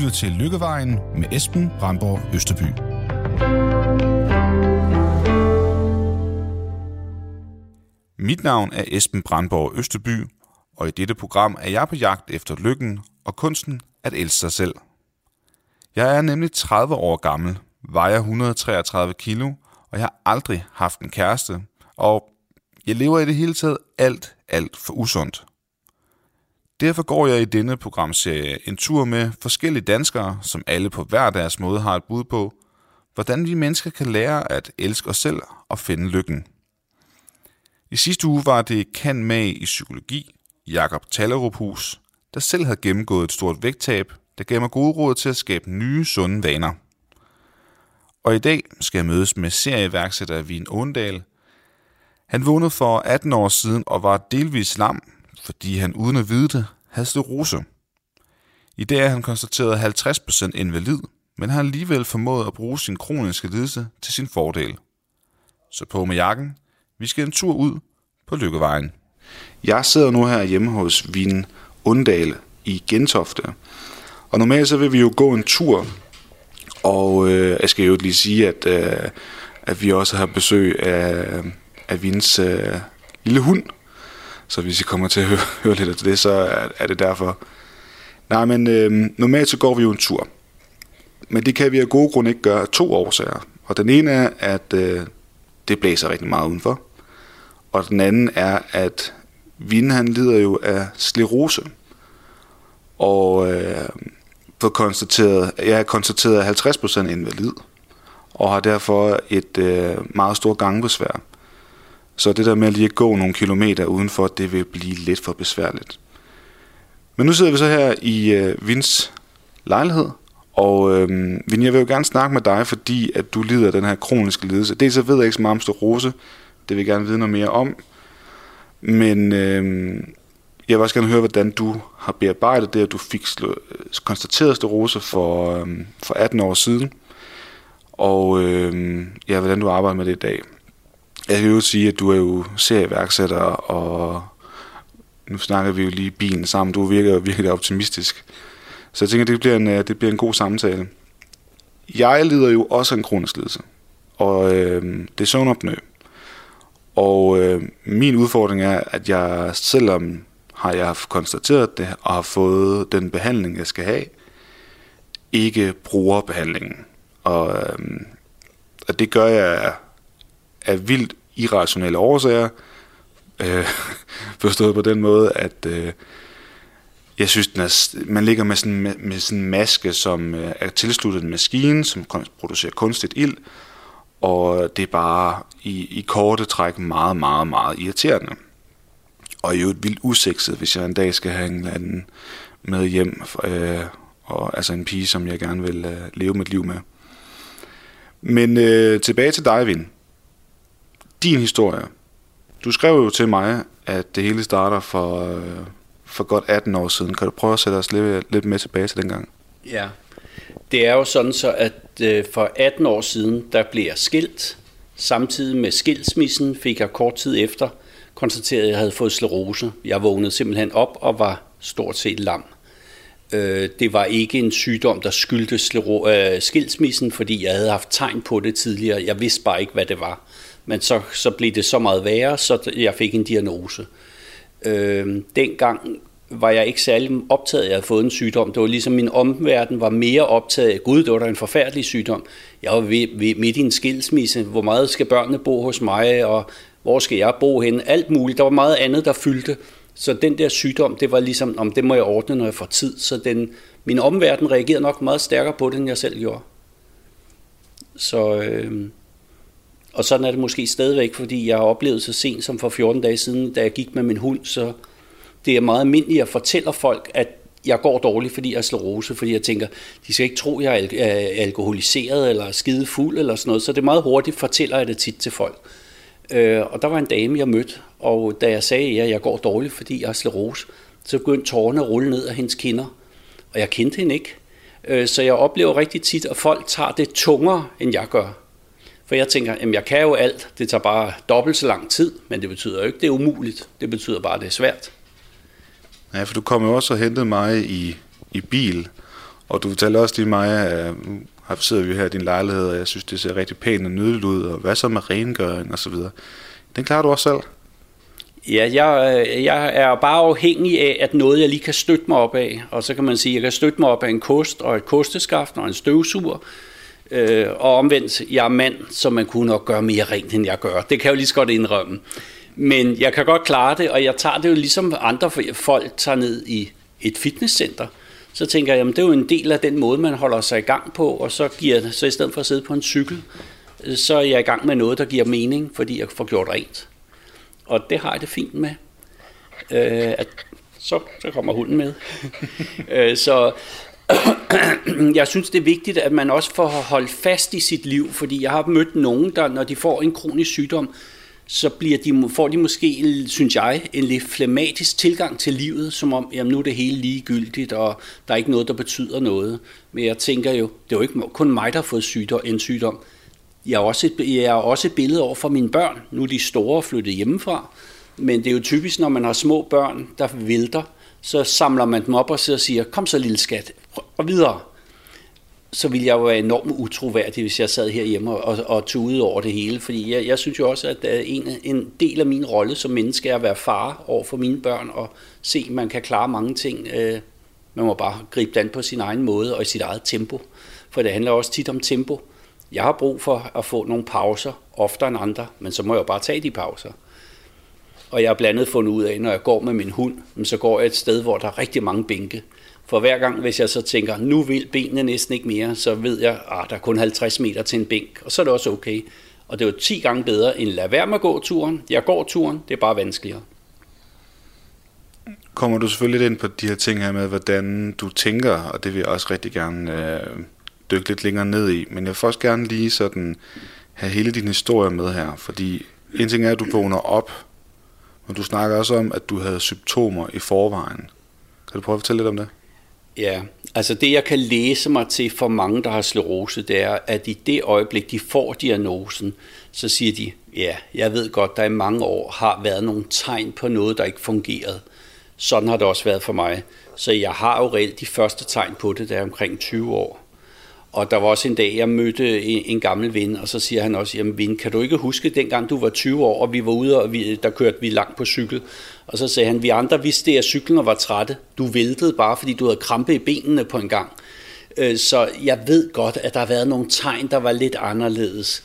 lytter til Lykkevejen med Esben Brandborg Østerby. Mit navn er Esben Brandborg Østerby, og i dette program er jeg på jagt efter lykken og kunsten at elske sig selv. Jeg er nemlig 30 år gammel, vejer 133 kilo, og jeg har aldrig haft en kæreste, og jeg lever i det hele taget alt, alt for usundt. Derfor går jeg i denne programserie en tur med forskellige danskere, som alle på hver deres måde har et bud på, hvordan vi mennesker kan lære at elske os selv og finde lykken. I sidste uge var det kan med i psykologi, Jakob Talleruphus, der selv havde gennemgået et stort vægttab, der gav mig gode råd til at skabe nye, sunde vaner. Og i dag skal jeg mødes med serieværksætter Vin Åndal. Han vågnede for 18 år siden og var delvis lam, fordi han uden at vide det havde sterose. I dag er han konstateret 50% invalid, men har alligevel formået at bruge sin kroniske lidelse til sin fordel. Så på med jakken. Vi skal en tur ud på Lykkevejen. Jeg sidder nu her hjemme hos Vin Undale i Gentofte. Og normalt så vil vi jo gå en tur, og øh, jeg skal jo lige sige, at, øh, at vi også har besøg af, af Vins øh, lille hund, så hvis I kommer til at høre, høre lidt af det, så er, er det derfor. Nej, men øh, normalt så går vi jo en tur. Men det kan vi af gode grunde ikke gøre af to årsager. Og den ene er, at øh, det blæser rigtig meget udenfor. Og den anden er, at Vin han lider jo af sklerose. Og øh, for konstateret, jeg er konstateret 50% invalid. Og har derfor et øh, meget stort gangbesvær. Så det der med lige at gå nogle kilometer udenfor, det vil blive lidt for besværligt. Men nu sidder vi så her i øh, Vins lejlighed, og øh, Vin, jeg vil jo gerne snakke med dig, fordi at du lider af den her kroniske lidelse. Det så ved jeg ikke så meget om sterose, det vil jeg gerne vide noget mere om. Men øh, jeg vil også gerne høre, hvordan du har bearbejdet det, at du fik slå, øh, konstateret sterose for, øh, for 18 år siden. Og øh, ja, hvordan du arbejder med det i dag. Jeg kan jo sige, at du er jo serieværksætter, og nu snakker vi jo lige bilen sammen. Du virker virkelig optimistisk. Så jeg tænker, det bliver en, øh, det bliver en god samtale. Jeg lider jo også af en kronisk lidelse, og øh, det er søvnopnø. Og øh, min udfordring er, at jeg selvom har jeg konstateret det, og har fået den behandling, jeg skal have, ikke bruger behandlingen. Og, øh, og det gør jeg af vildt irrationelle årsager. Øh, forstået på den måde, at øh, jeg synes, den er, man ligger med sådan, med, med sådan en maske, som øh, er tilsluttet en maskine, som producerer kunstigt ild, og det er bare i, i korte træk meget, meget, meget irriterende. Og jo et vildt usekset, hvis jeg en dag skal have en eller anden med hjem, øh, og altså en pige, som jeg gerne vil øh, leve mit liv med. Men øh, tilbage til dig, Vind din historie. Du skrev jo til mig, at det hele starter for, øh, for godt 18 år siden. Kan du prøve at sætte os lidt, lidt med tilbage til dengang? Ja, det er jo sådan så, at øh, for 18 år siden, der blev jeg skilt. Samtidig med skilsmissen fik jeg kort tid efter konstateret, at jeg havde fået sklerose. Jeg vågnede simpelthen op og var stort set lam. Øh, det var ikke en sygdom, der skyldtes øh, skilsmissen, fordi jeg havde haft tegn på det tidligere. Jeg vidste bare ikke, hvad det var men så, så blev det så meget værre, så jeg fik en diagnose. Øh, dengang var jeg ikke særlig optaget af, at jeg havde fået en sygdom. Det var ligesom min omverden var mere optaget af, gud, det var da en forfærdelig sygdom. Jeg var ved, ved, midt i en skilsmisse. Hvor meget skal børnene bo hos mig, og hvor skal jeg bo hen? Alt muligt. Der var meget andet, der fyldte. Så den der sygdom, det var ligesom, om det må jeg ordne, når jeg får tid. Så den, min omverden reagerede nok meget stærkere på det, end jeg selv gjorde. Så, øh, og sådan er det måske stadigvæk, fordi jeg har oplevet så sent som for 14 dage siden, da jeg gik med min hund, så det er meget almindeligt at fortælle folk, at jeg går dårligt, fordi jeg er sklerose, fordi jeg tænker, de skal ikke tro, at jeg er alkoholiseret eller skide fuld eller sådan noget, så det er meget hurtigt, fortæller jeg det tit til folk. Øh, og der var en dame, jeg mødte, og da jeg sagde, at jeg går dårligt, fordi jeg er sklerose, så begyndte tårerne at rulle ned af hendes kinder, og jeg kendte hende ikke. Øh, så jeg oplever rigtig tit, at folk tager det tungere, end jeg gør. For jeg tænker, at jeg kan jo alt, det tager bare dobbelt så lang tid, men det betyder jo ikke, det er umuligt. Det betyder bare, at det er svært. Ja, for du kom jo også og hentede mig i, i bil, Og du fortalte også lige mig, at nu sidder vi her i din lejlighed, og jeg synes, det ser rigtig pænt og nydeligt ud, og hvad så med rengøring og så videre. Den klarer du også selv? Ja, jeg, jeg er bare afhængig af, at noget jeg lige kan støtte mig op af. Og så kan man sige, at jeg kan støtte mig op af en kost og et kosteskaft og en støvsuger. Øh, og omvendt, jeg er mand, så man kunne nok gøre mere rent, end jeg gør. Det kan jeg jo lige så godt indrømme. Men jeg kan godt klare det, og jeg tager det jo ligesom andre folk tager ned i et fitnesscenter. Så tænker jeg, at det er jo en del af den måde, man holder sig i gang på, og så, giver, så i stedet for at sidde på en cykel, øh, så er jeg i gang med noget, der giver mening, fordi jeg får gjort rent. Og det har jeg det fint med. Øh, at, så, så kommer hunden med. øh, så jeg synes, det er vigtigt, at man også får holdt fast i sit liv, fordi jeg har mødt nogen, der, når de får en kronisk sygdom, så bliver de, får de måske, synes jeg, en lidt flematisk tilgang til livet, som om, jamen nu er det hele ligegyldigt, og der er ikke noget, der betyder noget. Men jeg tænker jo, det er jo ikke kun mig, der har fået sygdom, en sygdom. Jeg er, også et, jeg er også et billede over for mine børn. Nu er de store og flyttet hjemmefra. Men det er jo typisk, når man har små børn, der vælter, så samler man dem op og siger, kom så lille skat, og videre så ville jeg jo være enormt utroværdig, hvis jeg sad herhjemme og, og tog ud over det hele. Fordi jeg, jeg synes jo også, at en, en del af min rolle som menneske er at være far over for mine børn og se, at man kan klare mange ting. Øh, man må bare gribe den på sin egen måde og i sit eget tempo. For det handler også tit om tempo. Jeg har brug for at få nogle pauser, oftere end andre, men så må jeg jo bare tage de pauser. Og jeg har blandt andet fundet ud af, når jeg går med min hund, så går jeg et sted, hvor der er rigtig mange bænke. For hver gang, hvis jeg så tænker, nu vil benene næsten ikke mere, så ved jeg, at ah, der er kun 50 meter til en bænk, og så er det også okay. Og det er jo 10 gange bedre, end at lade være med at gå turen. Jeg går turen, det er bare vanskeligere. Kommer du selvfølgelig lidt ind på de her ting her med, hvordan du tænker, og det vil jeg også rigtig gerne øh, dykke lidt længere ned i. Men jeg vil først gerne lige sådan have hele din historie med her, fordi en ting er, at du vågner op, men du snakker også om, at du havde symptomer i forvejen. Kan du prøve at fortælle lidt om det? Ja, altså det jeg kan læse mig til for mange, der har sklerose, det er, at i det øjeblik, de får diagnosen, så siger de, ja, jeg ved godt, der i mange år har været nogle tegn på noget, der ikke fungerede. Sådan har det også været for mig. Så jeg har jo reelt de første tegn på det, der er omkring 20 år. Og der var også en dag, jeg mødte en, en gammel ven, og så siger han også, jamen ven, kan du ikke huske, dengang du var 20 år, og vi var ude, og vi, der kørte vi langt på cykel. Og så sagde han, vi andre vidste, at cyklen og var trætte. Du væltede bare, fordi du havde krampe i benene på en gang. Øh, så jeg ved godt, at der har været nogle tegn, der var lidt anderledes.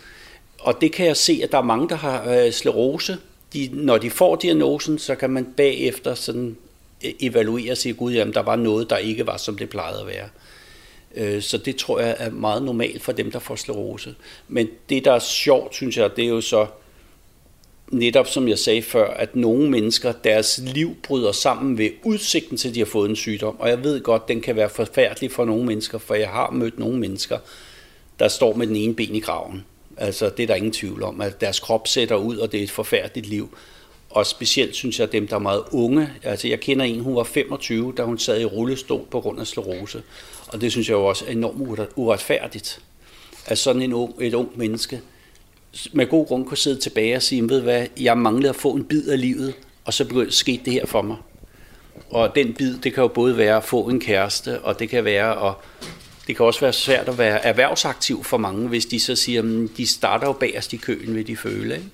Og det kan jeg se, at der er mange, der har øh, sklerose. De, når de får diagnosen, så kan man bagefter sådan øh, evaluere og sige, gud, jamen, der var noget, der ikke var, som det plejede at være. Øh, så det tror jeg er meget normalt for dem, der får sklerose. Men det, der er sjovt, synes jeg, det er jo så netop som jeg sagde før, at nogle mennesker, deres liv bryder sammen ved udsigten til, at de har fået en sygdom. Og jeg ved godt, den kan være forfærdelig for nogle mennesker, for jeg har mødt nogle mennesker, der står med den ene ben i graven. Altså, det er der ingen tvivl om, at deres krop sætter ud, og det er et forfærdeligt liv. Og specielt synes jeg, at dem, der er meget unge, altså jeg kender en, hun var 25, da hun sad i rullestol på grund af sklerose. Og det synes jeg jo også er enormt uretfærdigt, at sådan en ung, et ung menneske med god grund kunne sidde tilbage og sige, ved hvad, jeg manglede at få en bid af livet, og så begyndte skete det her for mig. Og den bid, det kan jo både være at få en kæreste, og det kan være at det kan også være svært at være erhvervsaktiv for mange, hvis de så siger, at de starter jo bagerst i køen, vil de føle. Ikke?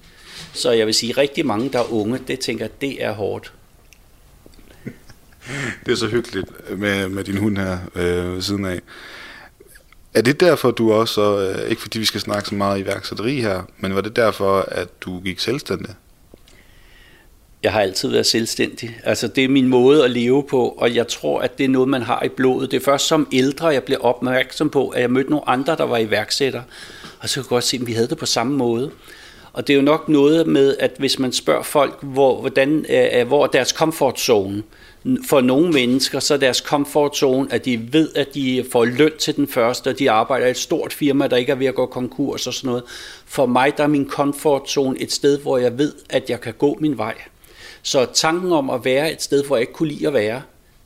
Så jeg vil sige, at rigtig mange, der er unge, det tænker, at det er hårdt. Det er så hyggeligt med, med din hund her øh, ved siden af. Er det derfor, du også, øh, ikke fordi vi skal snakke så meget iværksætteri her, men var det derfor, at du gik selvstændig? Jeg har altid været selvstændig. Altså, det er min måde at leve på, og jeg tror, at det er noget, man har i blodet. Det er først som ældre, jeg blev opmærksom på, at jeg mødte nogle andre, der var iværksættere, og så kunne jeg godt se, at vi havde det på samme måde. Og det er jo nok noget med, at hvis man spørger folk, hvor, hvordan, øh, øh hvor er deres comfort zone, for nogle mennesker, så er deres comfort zone, at de ved, at de får løn til den første, og de arbejder i et stort firma, der ikke er ved at gå konkurs og sådan noget. For mig, der er min comfort zone et sted, hvor jeg ved, at jeg kan gå min vej. Så tanken om at være et sted, hvor jeg ikke kunne lide at være,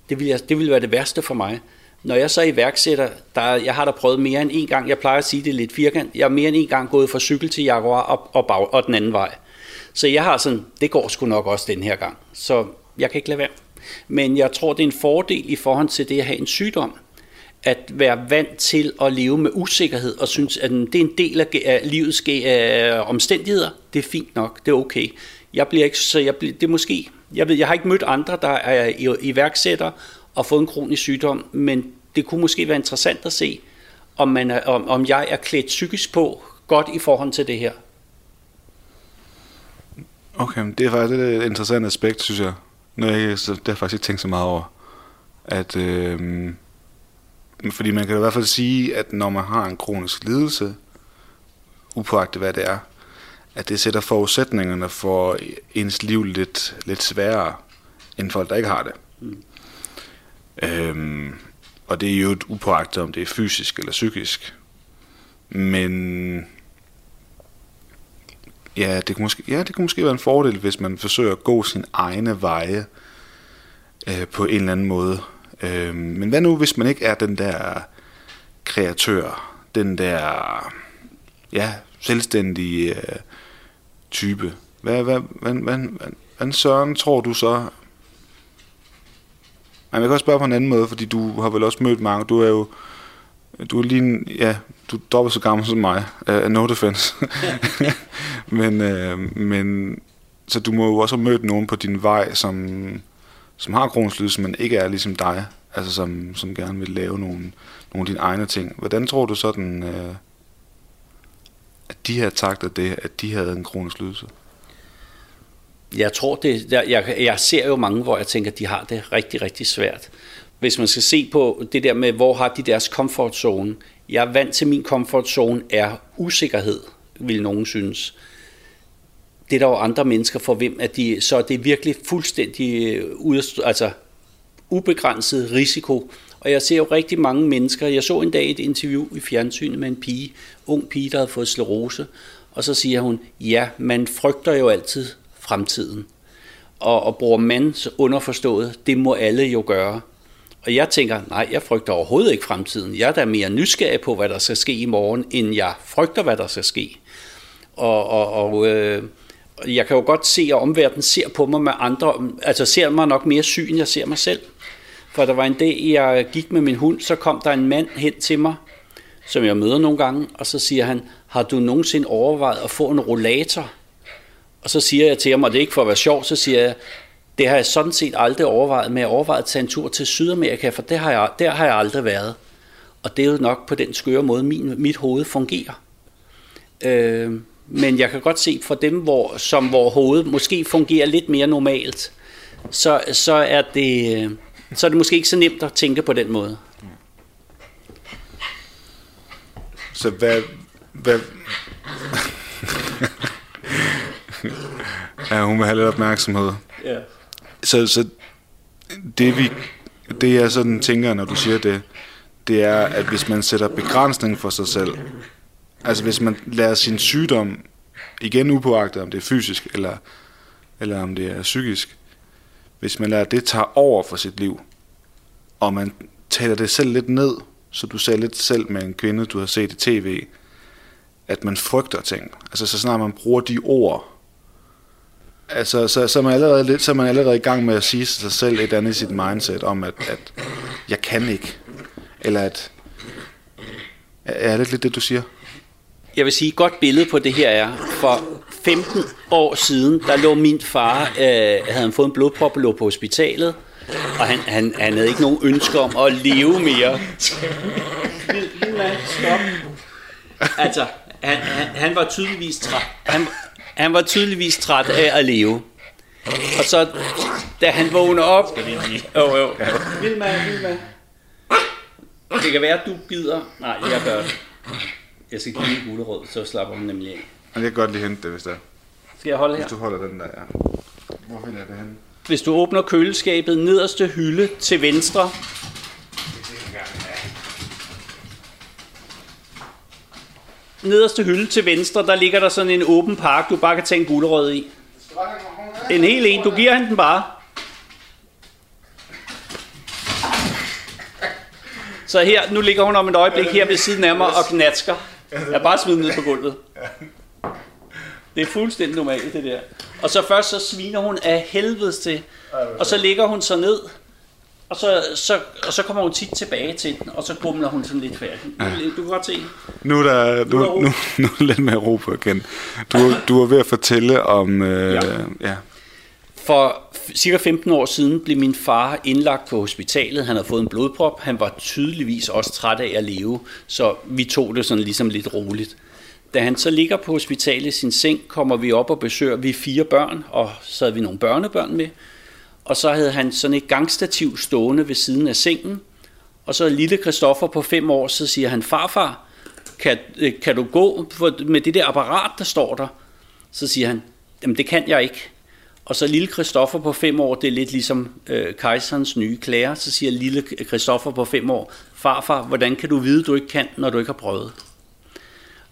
det vil, jeg, det vil være det værste for mig. Når jeg så er iværksætter, der, jeg har da prøvet mere end en gang, jeg plejer at sige det lidt firkant, jeg har mere end en gang gået fra cykel til Jaguar og, og, bag, og den anden vej. Så jeg har sådan, det går sgu nok også den her gang. Så jeg kan ikke lade være. Men jeg tror, det er en fordel i forhold til det at have en sygdom, at være vant til at leve med usikkerhed, og synes, at det er en del af, livets uh, omstændigheder, det er fint nok, det er okay. Jeg bliver ikke, så jeg bliver, det er måske, jeg ved, jeg har ikke mødt andre, der er iværksætter og fået en kronisk sygdom, men det kunne måske være interessant at se, om, man er, om, om jeg er klædt psykisk på godt i forhold til det her. Okay, det er faktisk et interessant aspekt, synes jeg. Nej, jeg så det har jeg faktisk ikke tænkt så meget over. At, øh, fordi man kan i hvert fald sige, at når man har en kronisk lidelse, upåagtet hvad det er, at det sætter forudsætningerne for ens liv lidt, lidt sværere, end folk, der ikke har det. Mm. Øhm, og det er jo et upåagtet, om det er fysisk eller psykisk. Men ja, det kunne måske, ja, det kunne måske være en fordel, hvis man forsøger at gå sin egne veje øh, på en eller anden måde. Øh, men hvad nu, hvis man ikke er den der kreatør, den der ja, selvstændige øh, type? Hvad, hvad, hvad, hvad, hvad, hvad søren tror du så? Jeg kan også spørge på en anden måde, fordi du har vel også mødt mange. Du er jo du er lige, ja, du er dobbelt så gammel som mig. Uh, no defense. men, uh, men, så du må jo også have mødt nogen på din vej, som, som har kronisk lidelse, men ikke er ligesom dig. Altså som, som gerne vil lave nogle, nogle af dine egne ting. Hvordan tror du sådan, uh, at de her takter det, at de havde en kronisk lidelse? Jeg tror det, jeg, jeg ser jo mange, hvor jeg tænker, at de har det rigtig, rigtig svært. Hvis man skal se på det der med, hvor har de deres comfort zone, jeg er vant til, min comfort zone er usikkerhed, vil nogen synes. Det er der jo andre mennesker for hvem, at de, så det er virkelig fuldstændig øh, ud, altså ubegrænset risiko. Og jeg ser jo rigtig mange mennesker. Jeg så en dag et interview i fjernsynet med en pige, ung pige, der havde fået slerose. Og så siger hun, ja, man frygter jo altid fremtiden. Og, og bruger man underforstået, det må alle jo gøre. Og jeg tænker, nej, jeg frygter overhovedet ikke fremtiden. Jeg er da mere nysgerrig på, hvad der skal ske i morgen, end jeg frygter, hvad der skal ske. Og, og, og øh, jeg kan jo godt se, at omverdenen ser på mig med andre, altså ser mig nok mere syg, end jeg ser mig selv. For der var en dag, jeg gik med min hund, så kom der en mand hen til mig, som jeg møder nogle gange, og så siger han, har du nogensinde overvejet at få en rollator? Og så siger jeg til ham, og det er ikke for at være sjov, så siger jeg, det har jeg sådan set aldrig overvejet, men jeg overvejet at tage en tur til Sydamerika, for det har jeg, der har jeg aldrig været. Og det er jo nok på den skøre måde, min, mit hoved fungerer. Øh, men jeg kan godt se for dem, hvor, som hvor hovedet måske fungerer lidt mere normalt, så, så, er det, så er det måske ikke så nemt at tænke på den måde. Så hvad... hvad ja, hun vil have lidt opmærksomhed. Ja. Så, så det, vi, det jeg sådan tænker, når du siger det, det er, at hvis man sætter begrænsning for sig selv, altså hvis man lader sin sygdom, igen upåagtet om det er fysisk, eller, eller om det er psykisk, hvis man lader det tage over for sit liv, og man taler det selv lidt ned, så du sagde lidt selv med en kvinde, du har set i tv, at man frygter ting. Altså så snart man bruger de ord, Altså, så, så, er man allerede lidt, så er man allerede i gang med at sige sig selv et andet i sit mindset om, at, at jeg kan ikke. Eller at... Er det lidt det, du siger? Jeg vil sige, et godt billede på det her er, for 15 år siden, der lå min far, øh, havde han fået en blodprop og lå på hospitalet, og han, han, han havde ikke nogen ønsker om at leve mere. Stop. Altså, han, han, han var tydeligvis træt. Han, han var tydeligvis træt af at leve. Og så, da han vågner op... Jo, jo. Vilma, Vilma. Det kan være, at du gider... Nej, jeg gør det. Jeg skal give en gulerod, så slapper hun nemlig af. Jeg kan godt lige hente det, hvis det er. Skal jeg holde her? Hvis du holder den der, ja. Hvor finder jeg det henne? Hvis du åbner køleskabet, nederste hylde til venstre, nederste hylde til venstre, der ligger der sådan en åben pakke, du bare kan tage en gulerød i. En hel en, du giver hende den bare. Så her, nu ligger hun om et øjeblik her ved siden af mig og knatsker. Jeg bare smidt ned på gulvet. Det er fuldstændig normalt, det der. Og så først så sviner hun af helvedes til. Og så ligger hun så ned. Og så, så, og så kommer hun tit tilbage til den, og så bumler hun sådan lidt færdig. Ja. Du kan godt se. Nu er der, nu, nu, nu, nu er lidt mere ro på igen. Du, du er ved at fortælle om... Øh, ja. ja. For cirka 15 år siden blev min far indlagt på hospitalet. Han havde fået en blodprop. Han var tydeligvis også træt af at leve, så vi tog det sådan ligesom lidt roligt. Da han så ligger på hospitalet i sin seng, kommer vi op og besøger vi fire børn, og så havde vi nogle børnebørn med. Og så havde han sådan et gangstativ stående ved siden af sengen. Og så lille Kristoffer på fem år, så siger han, farfar, kan, øh, kan du gå med det der apparat, der står der? Så siger han, jamen det kan jeg ikke. Og så lille Kristoffer på fem år, det er lidt ligesom øh, kejserens nye klæder, så siger lille Kristoffer på fem år, farfar, hvordan kan du vide, du ikke kan, når du ikke har prøvet?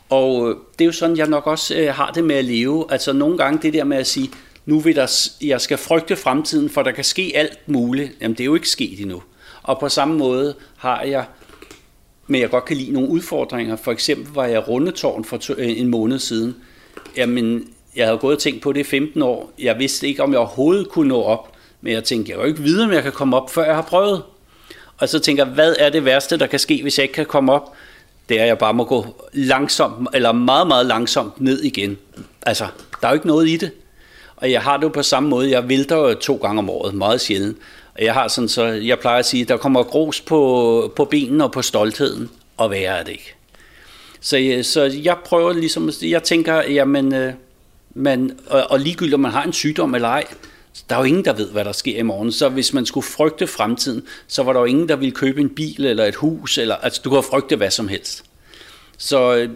Og øh, det er jo sådan, jeg nok også øh, har det med at leve. Altså nogle gange det der med at sige, nu vil der, jeg skal frygte fremtiden, for der kan ske alt muligt. Jamen det er jo ikke sket endnu. Og på samme måde har jeg, men jeg godt kan lide nogle udfordringer. For eksempel var jeg rundetårn for to, øh, en måned siden. Jamen jeg havde gået og tænkt på det i 15 år. Jeg vidste ikke, om jeg overhovedet kunne nå op. Men jeg tænkte, jeg kan jo ikke vide, om jeg kan komme op, før jeg har prøvet. Og så tænker jeg, hvad er det værste, der kan ske, hvis jeg ikke kan komme op? Det er, at jeg bare må gå langsomt, eller meget, meget langsomt ned igen. Altså, der er jo ikke noget i det. Og jeg har det jo på samme måde. Jeg vælter jo to gange om året, meget sjældent. Og jeg har sådan så, jeg plejer at sige, der kommer grus på, på benene og på stoltheden, og værre er det ikke. Så, øh, så jeg prøver ligesom, jeg tænker, jamen, øh, man, og, og ligegyldigt om man har en sygdom eller ej, der er jo ingen, der ved, hvad der sker i morgen. Så hvis man skulle frygte fremtiden, så var der jo ingen, der ville købe en bil eller et hus. Eller, altså, du kan frygte hvad som helst. Så øh,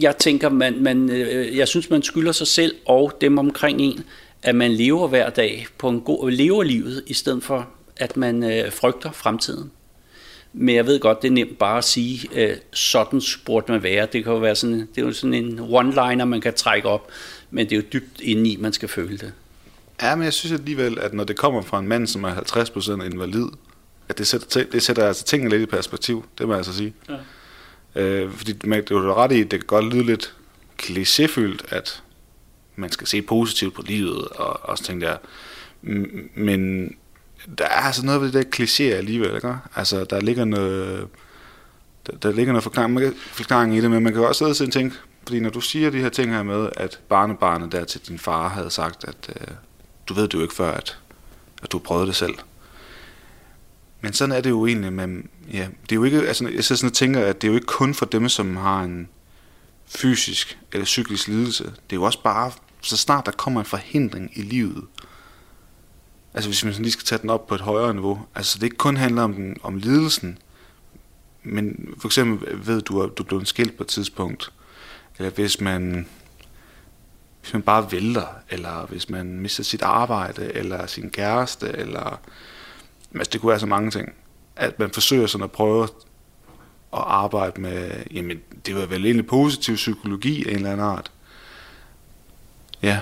jeg tænker, man, man, jeg synes, man skylder sig selv og dem omkring en, at man lever hver dag på en god, lever livet, i stedet for, at man øh, frygter fremtiden. Men jeg ved godt, det er nemt bare at sige, øh, sådan burde man være. Det kan jo være sådan, det er jo sådan en one-liner, man kan trække op, men det er jo dybt indeni, man skal føle det. Ja, men jeg synes alligevel, at når det kommer fra en mand, som er 50% invalid, at det sætter, det sætter altså tingene lidt i perspektiv, det må jeg altså sige. Ja. Øh, fordi man, det er jo ret i, det kan godt lyde lidt klichéfyldt, at man skal se positivt på livet, og også tænke der. Men der er altså noget ved det der kliché alligevel, ikke? Altså, der ligger noget, der, der ligger noget forklaring, man kan, forklaring i det, men man kan også sidde og tænke, fordi når du siger de her ting her med, at barnebarnet der til din far havde sagt, at øh, du ved det jo ikke før, at, at du prøvede det selv. Men sådan er det jo egentlig, men ja, det er jo ikke, altså jeg sidder sådan og tænker, at det er jo ikke kun for dem, som har en fysisk eller psykisk lidelse. Det er jo også bare, så snart der kommer en forhindring i livet, altså hvis man lige skal tage den op på et højere niveau, altså det ikke kun handler om, den, om lidelsen, men for eksempel ved du, at du blev en skilt på et tidspunkt, eller hvis man, hvis man bare vælter, eller hvis man mister sit arbejde, eller sin kæreste, eller altså det kunne være så mange ting, at man forsøger sådan at prøve at arbejde med, jamen det var vel egentlig positiv psykologi af en eller anden art. Ja.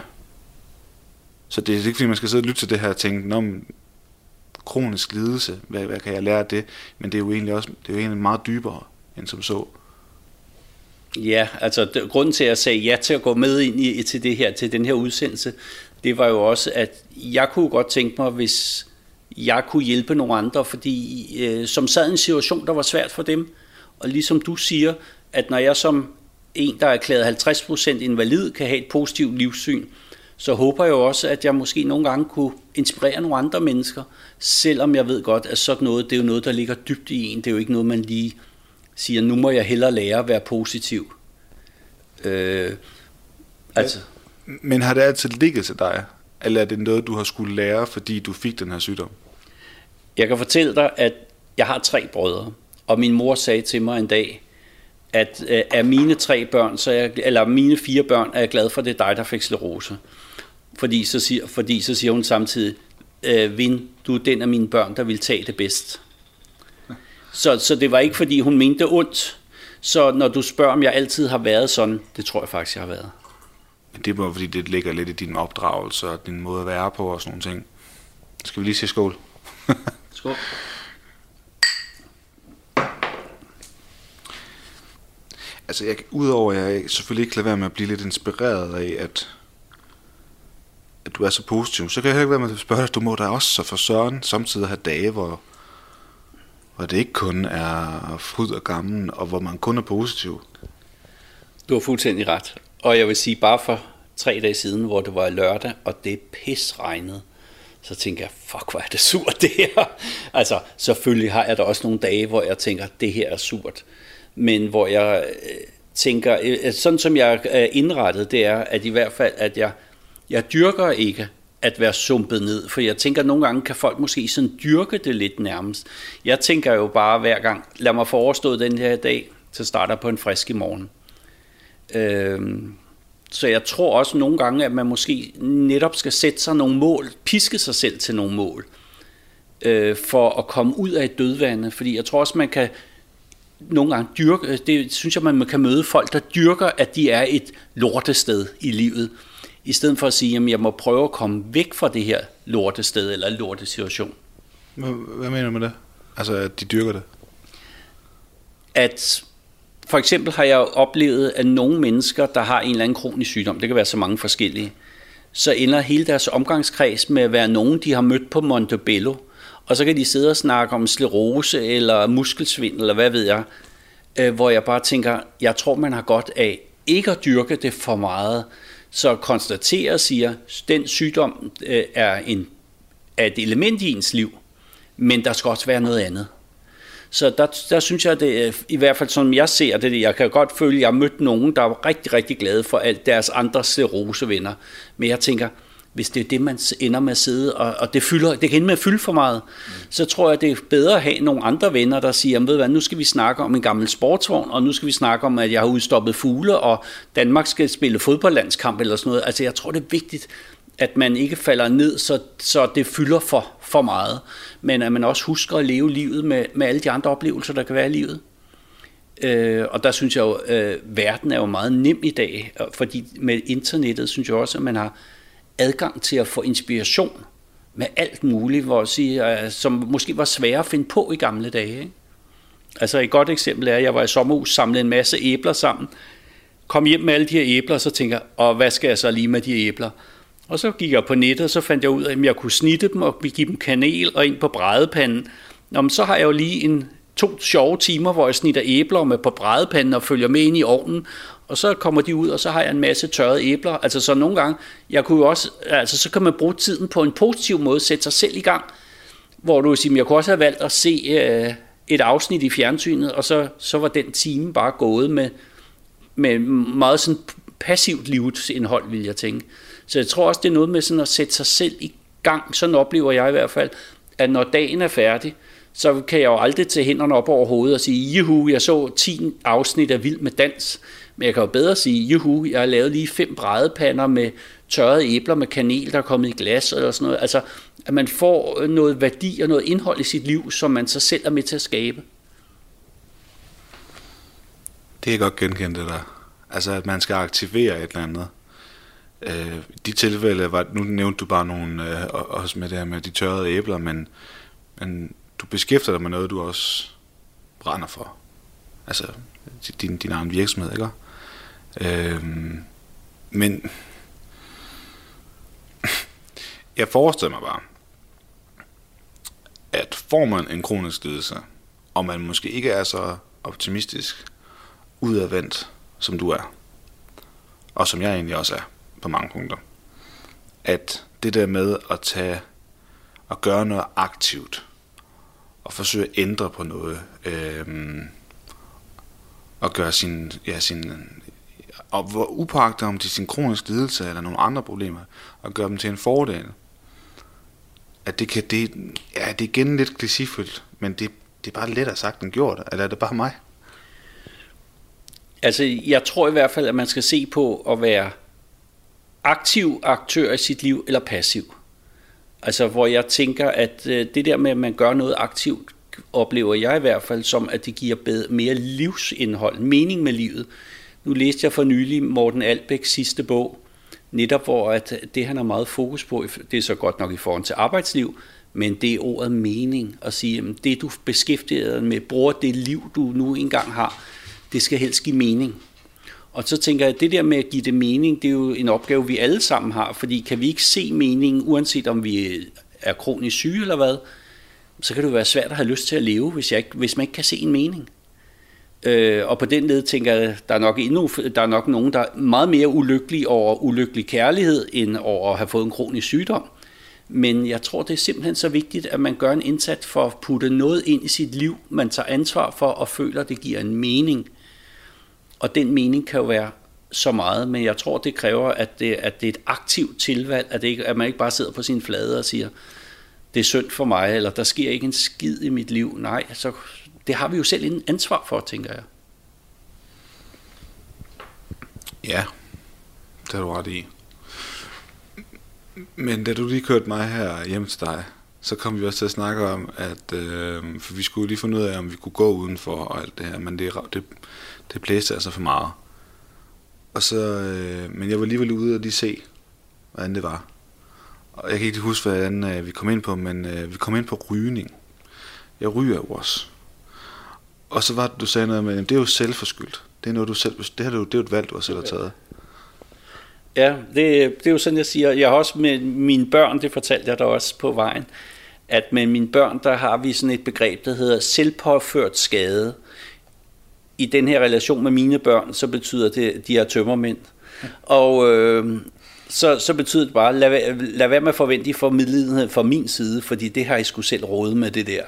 Så det er ikke fordi man skal sidde og lytte til det her og tænke, om kronisk lidelse, hvad, hvad kan jeg lære af det? Men det er jo egentlig også, det er jo egentlig meget dybere end som så. Ja, altså det, grunden til at jeg sagde ja til at gå med ind i, til det her, til den her udsendelse, det var jo også, at jeg kunne godt tænke mig, hvis jeg kunne hjælpe nogle andre, fordi øh, som sad i en situation, der var svært for dem, og ligesom du siger, at når jeg som en, der er erklæret 50% invalid, kan have et positivt livssyn, så håber jeg også, at jeg måske nogle gange kunne inspirere nogle andre mennesker, selvom jeg ved godt, at sådan noget, det er jo noget, der ligger dybt i en. Det er jo ikke noget, man lige siger, nu må jeg hellere lære at være positiv. Øh, altså. Men har det altid ligget til dig? Eller er det noget, du har skulle lære, fordi du fik den her sygdom? Jeg kan fortælle dig, at jeg har tre brødre, og min mor sagde til mig en dag, at øh, af mine tre børn, så jeg, eller mine fire børn, er jeg glad for, at det er dig, der fik sklerose. Fordi så siger, fordi så siger hun samtidig, øh, Vin, du er den af mine børn, der vil tage det bedst. Så, så det var ikke, fordi hun mente det ondt. Så når du spørger, om jeg altid har været sådan, det tror jeg faktisk, jeg har været. Men det er fordi det ligger lidt i din opdragelse og din måde at være på og sådan nogle ting. Skal vi lige sige skål? skål. Altså, jeg, udover at jeg selvfølgelig ikke lade være med at blive lidt inspireret af, at, at du er så positiv, så kan jeg heller ikke være med at spørge dig, du må da også så for søren samtidig have dage, hvor, hvor det ikke kun er fryd og gammel, og hvor man kun er positiv. Du har fuldstændig ret. Og jeg vil sige, bare for tre dage siden, hvor det var lørdag, og det pis regnede, så tænker jeg, fuck, hvor er det surt det her. Altså, selvfølgelig har jeg da også nogle dage, hvor jeg tænker, det her er surt. Men hvor jeg øh, tænker, øh, øh, sådan som jeg er indrettet, det er, at i hvert fald, at jeg, jeg dyrker ikke at være sumpet ned, for jeg tænker, at nogle gange kan folk måske sådan dyrke det lidt nærmest. Jeg tænker jo bare hver gang, lad mig få overstået den her dag, så starter på en frisk i morgen. Øhm, så jeg tror også nogle gange, at man måske netop skal sætte sig nogle mål, piske sig selv til nogle mål, øh, for at komme ud af et dødvande. Fordi jeg tror også, man kan nogle gange dyrke, det synes jeg, man kan møde folk, der dyrker, at de er et lortested i livet. I stedet for at sige, at jeg må prøve at komme væk fra det her lortested eller lortesituation. Hvad, hvad mener du med det? Altså, at de dyrker det? At for eksempel har jeg oplevet, at nogle mennesker, der har en eller anden kronisk sygdom, det kan være så mange forskellige, så ender hele deres omgangskreds med at være nogen, de har mødt på Montebello, og så kan de sidde og snakke om sklerose eller muskelsvind, eller hvad ved jeg, øh, hvor jeg bare tænker, jeg tror, man har godt af ikke at dyrke det for meget, så konstaterer og siger, at den sygdom øh, er, en, er et element i ens liv, men der skal også være noget andet. Så der, der synes jeg, det øh, i hvert fald som jeg ser det, jeg kan godt føle, at jeg har mødt nogen, der er rigtig, rigtig glade for alt deres andre serosevenner. Men jeg tænker, hvis det er det, man ender med at sidde, og, og det, fylder, det kan ende med at fylde for meget, mm. så tror jeg, det er bedre at have nogle andre venner, der siger, ved hvad, nu skal vi snakke om en gammel sportsvogn, og nu skal vi snakke om, at jeg har udstoppet fugle, og Danmark skal spille fodboldlandskamp eller sådan noget. Altså jeg tror, det er vigtigt, at man ikke falder ned, så, så det fylder for, for meget, men at man også husker at leve livet med, med alle de andre oplevelser, der kan være i livet. Øh, og der synes jeg jo, øh, verden er jo meget nem i dag, fordi med internettet synes jeg også, at man har adgang til at få inspiration med alt muligt, hvor sige, øh, som måske var svære at finde på i gamle dage. Ikke? Altså et godt eksempel er, at jeg var i sommerhus, samlede en masse æbler sammen, kom hjem med alle de her æbler, og så tænker jeg, og hvad skal jeg så lige med de æbler? Og så gik jeg på nettet, og så fandt jeg ud af, at jeg kunne snitte dem og give dem kanel og ind på brædepanden. Nå, men så har jeg jo lige en, to sjove timer, hvor jeg snitter æbler med på brædepanden og følger med ind i ovnen, og så kommer de ud, og så har jeg en masse tørrede æbler. Altså så nogle gange, jeg kunne jo også, altså så kan man bruge tiden på en positiv måde, sætte sig selv i gang, hvor du siger, jeg kunne også have valgt at se øh, et afsnit i fjernsynet, og så, så var den time bare gået med, med meget sådan passivt livsindhold, vil jeg tænke. Så jeg tror også, det er noget med sådan at sætte sig selv i gang. Sådan oplever jeg i hvert fald, at når dagen er færdig, så kan jeg jo aldrig tage hænderne op over hovedet og sige, juhu, jeg så 10 afsnit af Vild med Dans. Men jeg kan jo bedre sige, juhu, jeg har lavet lige fem brædepander med tørrede æbler med kanel, der er kommet i glas eller sådan noget. Altså, at man får øh, noget værdi og noget indhold i sit liv, som man så selv er med til at skabe. Det er godt genkendt det der. Altså, at man skal aktivere et eller andet. Øh, de tilfælde, var, nu nævnte du bare nogle, øh, også med det her med de tørrede æbler, men, men du beskæftiger dig med noget, du også brænder for. Altså, din, din egen virksomhed, ikke? Øhm, men jeg forestiller mig bare, at får man en kronisk lidelse, og man måske ikke er så optimistisk udadvendt, som du er, og som jeg egentlig også er, på mange punkter. At det der med at tage og gøre noget aktivt, og forsøge at ændre på noget, øh, og gøre sin, ja, sin og hvor upagtet om til sin kroniske lidelse eller nogle andre problemer, og gøre dem til en fordel. At det kan, det, ja, det er igen lidt klichéfyldt, men det, det er bare lettere sagt end gjort, eller er det bare mig? Altså, jeg tror i hvert fald, at man skal se på at være aktiv aktør i sit liv eller passiv. Altså hvor jeg tænker, at øh, det der med, at man gør noget aktivt, oplever jeg i hvert fald som, at det giver bedre, mere livsindhold, mening med livet. Nu læste jeg for nylig Morten Albæks sidste bog, netop hvor at øh, det, han har meget fokus på, det er så godt nok i forhold til arbejdsliv, men det er ordet mening at sige, at det du beskæftiger dig med, bruger det liv, du nu engang har, det skal helst give mening. Og så tænker jeg, at det der med at give det mening, det er jo en opgave, vi alle sammen har, fordi kan vi ikke se meningen, uanset om vi er kronisk syge eller hvad, så kan det jo være svært at have lyst til at leve, hvis, jeg ikke, hvis man ikke kan se en mening. Øh, og på den led tænker jeg, der er, nok endnu, der er nok nogen, der er meget mere ulykkelige over ulykkelig kærlighed, end over at have fået en kronisk sygdom. Men jeg tror, det er simpelthen så vigtigt, at man gør en indsats for at putte noget ind i sit liv, man tager ansvar for og føler, at det giver en mening. Og den mening kan jo være så meget, men jeg tror, det kræver, at det, at det er et aktivt tilvalg, at, det ikke, at man ikke bare sidder på sin flade og siger, det er synd for mig, eller der sker ikke en skid i mit liv. Nej, så det har vi jo selv en ansvar for, tænker jeg. Ja, det har du ret i. Men da du lige kørte mig her hjem til dig, så kom vi også til at snakke om, at øh, for vi skulle lige finde ud af, om vi kunne gå udenfor og alt det her, men det, det, det blæste altså for meget. Og så, øh, men jeg var alligevel ude og lige se, hvordan det var. Og jeg kan ikke huske, hvordan øh, vi kom ind på, men øh, vi kom ind på rygning. Jeg ryger jo også. Og så var det, du sagde noget med, at det er jo selvforskyldt. Det er noget, du selv, det, her, det er jo et valg, du har selv har taget. Ja, det, det er jo sådan, jeg siger. Jeg har også med mine børn, det fortalte jeg dig også på vejen, at med mine børn, der har vi sådan et begreb, der hedder selvpåført skade. I den her relation med mine børn, så betyder det, at de er tømmermænd. Og øh, så, så betyder det bare, lad, lad være med at forvente for formidlighed fra min side, fordi det har I skulle selv råde med det der.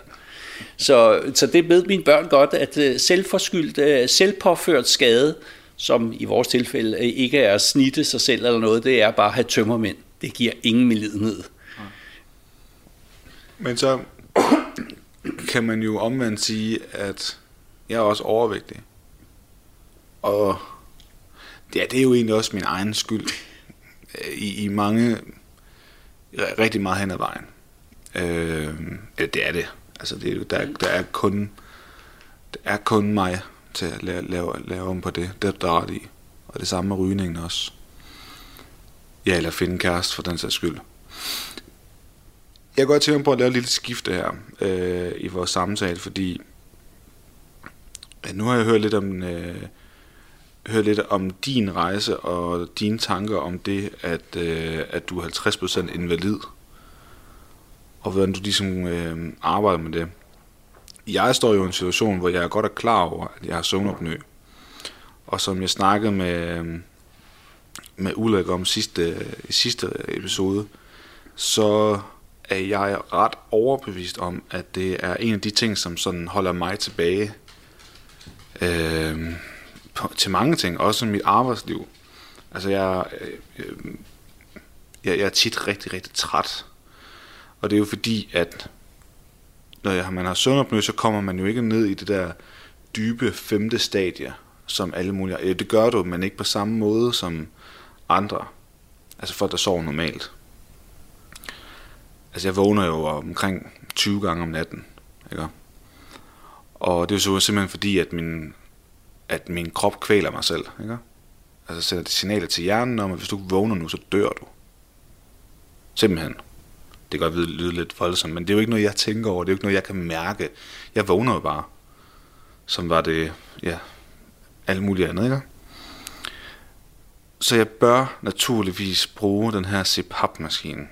Så, så det ved mine børn godt, at øh, selvforskyldt, øh, selvpåført skade, som i vores tilfælde ikke er at snitte sig selv eller noget, det er bare at have tømmermænd. Det giver ingen medlidenhed. Men så kan man jo omvendt sige, at jeg er også overvægtig. Og ja, det er jo egentlig også min egen skyld. Øh, I, i mange, rigtig meget hen ad vejen. Øh, det er det. Altså, det, er, der, der, er kun, der er kun mig til at lave, lave, lave om på det. Det er der ret i. Og det samme med rygningen også. Ja, eller finde kæreste for den sags skyld. Jeg går til på at lave et lille skifte her øh, i vores samtale, fordi øh, nu har jeg hørt lidt om øh, hørt lidt om din rejse og dine tanker om det, at, øh, at du er 50% invalid og hvordan du ligesom øh, arbejder med det. Jeg står jo i en situation, hvor jeg godt er klar over, at jeg har søvnopnø. Og som jeg snakkede med, med Ulrik om sidste, i sidste episode, så er jeg ret overbevist om, at det er en af de ting, som sådan holder mig tilbage øh, på, til mange ting, også mit arbejdsliv. Altså jeg, øh, jeg, jeg er tit rigtig, rigtig træt og det er jo fordi, at når jeg, man har søvnopnø, så kommer man jo ikke ned i det der dybe femte stadie, som alle mulige... Ja, det gør du, men ikke på samme måde som andre. Altså folk, der sover normalt. Altså jeg vågner jo omkring 20 gange om natten. Ikke? Og det er jo simpelthen fordi, at min, at min krop kvæler mig selv. Ikke? Altså sender det signaler til hjernen om, at hvis du vågner nu, så dør du. Simpelthen. Det kan godt lyde lidt voldsomt, men det er jo ikke noget, jeg tænker over. Det er jo ikke noget, jeg kan mærke. Jeg vågner jo bare. Som var det, ja, alt muligt andet, ikke? Så jeg bør naturligvis bruge den her CPAP-maskine.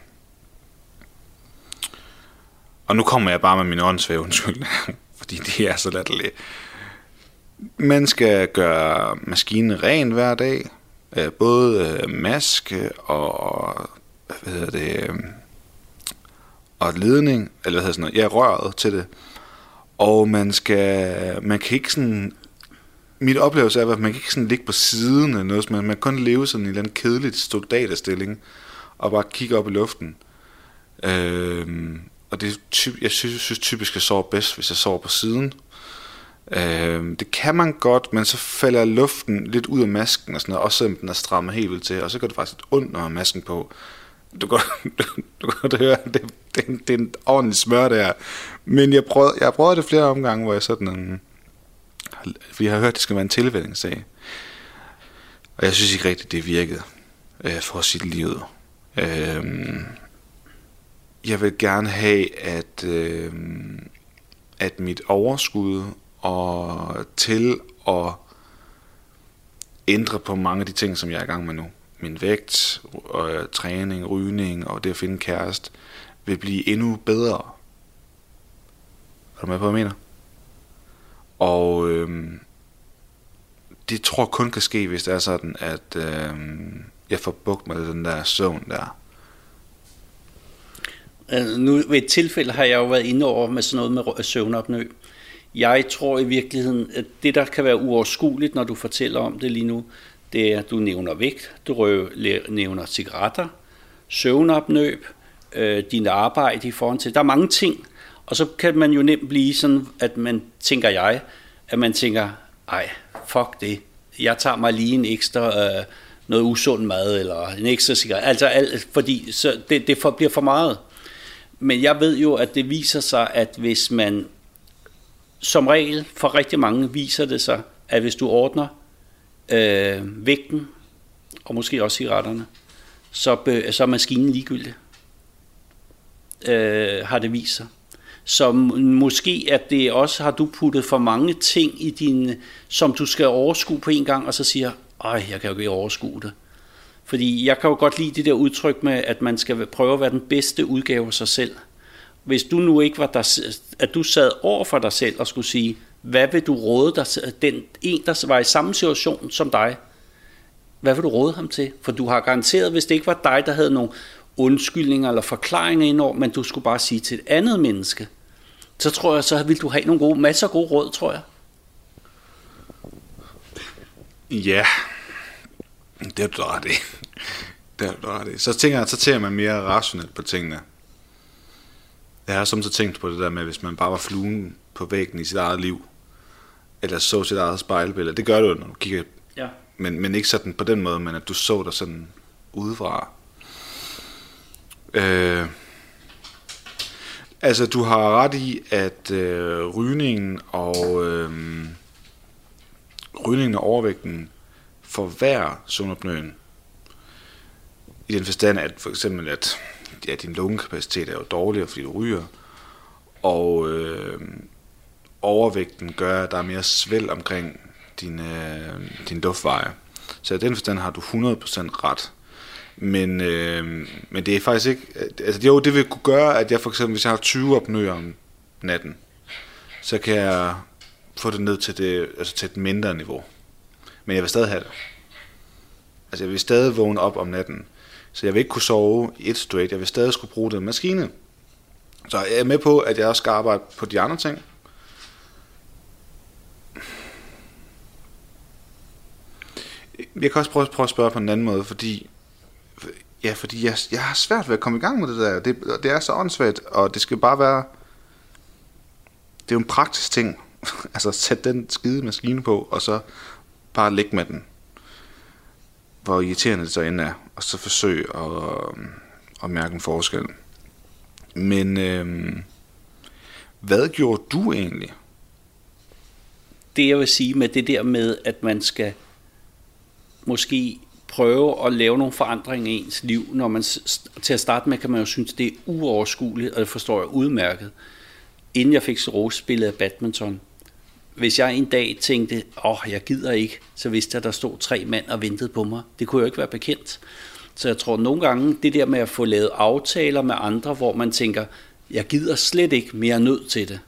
Og nu kommer jeg bare med min åndssvage undskyld, fordi det er så latterligt. Man skal gøre maskinen ren hver dag. Øh, både øh, maske og hvad hedder det, øh, og ledning, eller hvad hedder sådan noget, ja, røret til det. Og man skal, man kan ikke sådan, mit oplevelse er, at man kan ikke sådan ligge på siden eller noget, man, man kan kun leve sådan i en eller anden kedelig soldaterstilling, og bare kigge op i luften. Øh, og det er typ, jeg synes, synes typisk, jeg sover bedst, hvis jeg sover på siden. Øh, det kan man godt, men så falder luften lidt ud af masken, og sådan noget, også selvom den er strammet helt vildt til, og så gør det faktisk lidt ondt, når man har masken på du kan, du, du kan høre, det, det, det er en ordentlig smør der. Men jeg prøvede, jeg prøvede det flere omgange, hvor jeg sådan en, fordi jeg har hørt, at det skal være en tilvændingssag. Og jeg synes ikke rigtigt, det virkede øh, for sit liv. Øh, jeg vil gerne have, at, øh, at mit overskud og til at ændre på mange af de ting, som jeg er i gang med nu min vægt, og træning, rygning og det at finde kæreste, vil blive endnu bedre. du med på, hvad jeg mener? Og øh, det tror jeg kun kan ske, hvis det er sådan, at øh, jeg får bugt med den der søvn der. Altså, nu ved et tilfælde har jeg jo været inde over med sådan noget med søvnopnø. Jeg tror i virkeligheden, at det der kan være uoverskueligt, når du fortæller om det lige nu, det er, at du nævner vægt, du røv, nævner cigaretter, søvnopnøb, øh, din arbejde i forhold til. Der er mange ting, og så kan man jo nemt blive sådan, at man, tænker jeg, at man tænker, ej, fuck det, jeg tager mig lige en ekstra, øh, noget usund mad, eller en ekstra cigaret, altså alt, fordi så det, det for, bliver for meget. Men jeg ved jo, at det viser sig, at hvis man, som regel for rigtig mange, viser det sig, at hvis du ordner øh, vægten, og måske også cigaretterne, så, be, så er maskinen ligegyldig, øh, har det vist sig. Så måske at det også har du puttet for mange ting i din, som du skal overskue på en gang, og så siger, ej, jeg kan jo ikke overskue det. Fordi jeg kan jo godt lide det der udtryk med, at man skal prøve at være den bedste udgave af sig selv. Hvis du nu ikke var der, at du sad over for dig selv og skulle sige, hvad vil du råde dig, den en, der var i samme situation som dig, hvad vil du råde ham til? For du har garanteret, hvis det ikke var dig, der havde nogle undskyldninger eller forklaringer indover, men du skulle bare sige til et andet menneske, så tror jeg, så vil du have nogle gode, masser af gode råd, tror jeg. Ja, det er du ret i. Det er du ret i. Så tænker jeg, så tænker man mere rationelt på tingene. Jeg har så tænkt på det der med, hvis man bare var fluen på væggen i sit eget liv, eller så sit eget spejlbillede. Det gør du, når du kigger. Ja. Men, men ikke sådan på den måde, men at du så dig sådan udefra. Øh, altså, du har ret i, at øh, rygningen og øh, rygningen og overvægten forværre sundopnøen. I den forstand, at for eksempel, at ja, din lungekapacitet er jo dårligere, fordi du ryger, og øh, overvægten gør, at der er mere svæld omkring din, øh, din luftveje. Så i den forstand har du 100% ret. Men, øh, men det er faktisk ikke... Altså, jo, det vil kunne gøre, at jeg for eksempel, hvis jeg har 20 opnøer om natten, så kan jeg få det ned til, det, altså til et mindre niveau. Men jeg vil stadig have det. Altså, jeg vil stadig vågne op om natten. Så jeg vil ikke kunne sove et straight. Jeg vil stadig skulle bruge den maskine. Så jeg er med på, at jeg også skal arbejde på de andre ting. Jeg kan også prøve, prøve at spørge på en anden måde, fordi Ja, fordi jeg, jeg har svært ved at komme i gang med det der. Det, det er så åndssvagt, og det skal bare være... Det er jo en praktisk ting. altså, sæt den skide maskine på, og så bare ligge med den. Hvor irriterende det så end er. Og så forsøg at, øh, at mærke en forskel. Men øh, hvad gjorde du egentlig? Det jeg vil sige med det der med, at man skal måske prøve at lave nogle forandringer i ens liv, når man til at starte med kan man jo synes, det er uoverskueligt, og det forstår jeg udmærket. Inden jeg fik cirrhose, spillede jeg badminton. Hvis jeg en dag tænkte, åh, oh, jeg gider ikke, så vidste jeg, at der stod tre mænd og ventede på mig. Det kunne jo ikke være bekendt. Så jeg tror nogle gange, det der med at få lavet aftaler med andre, hvor man tænker, jeg gider slet ikke mere nød til det.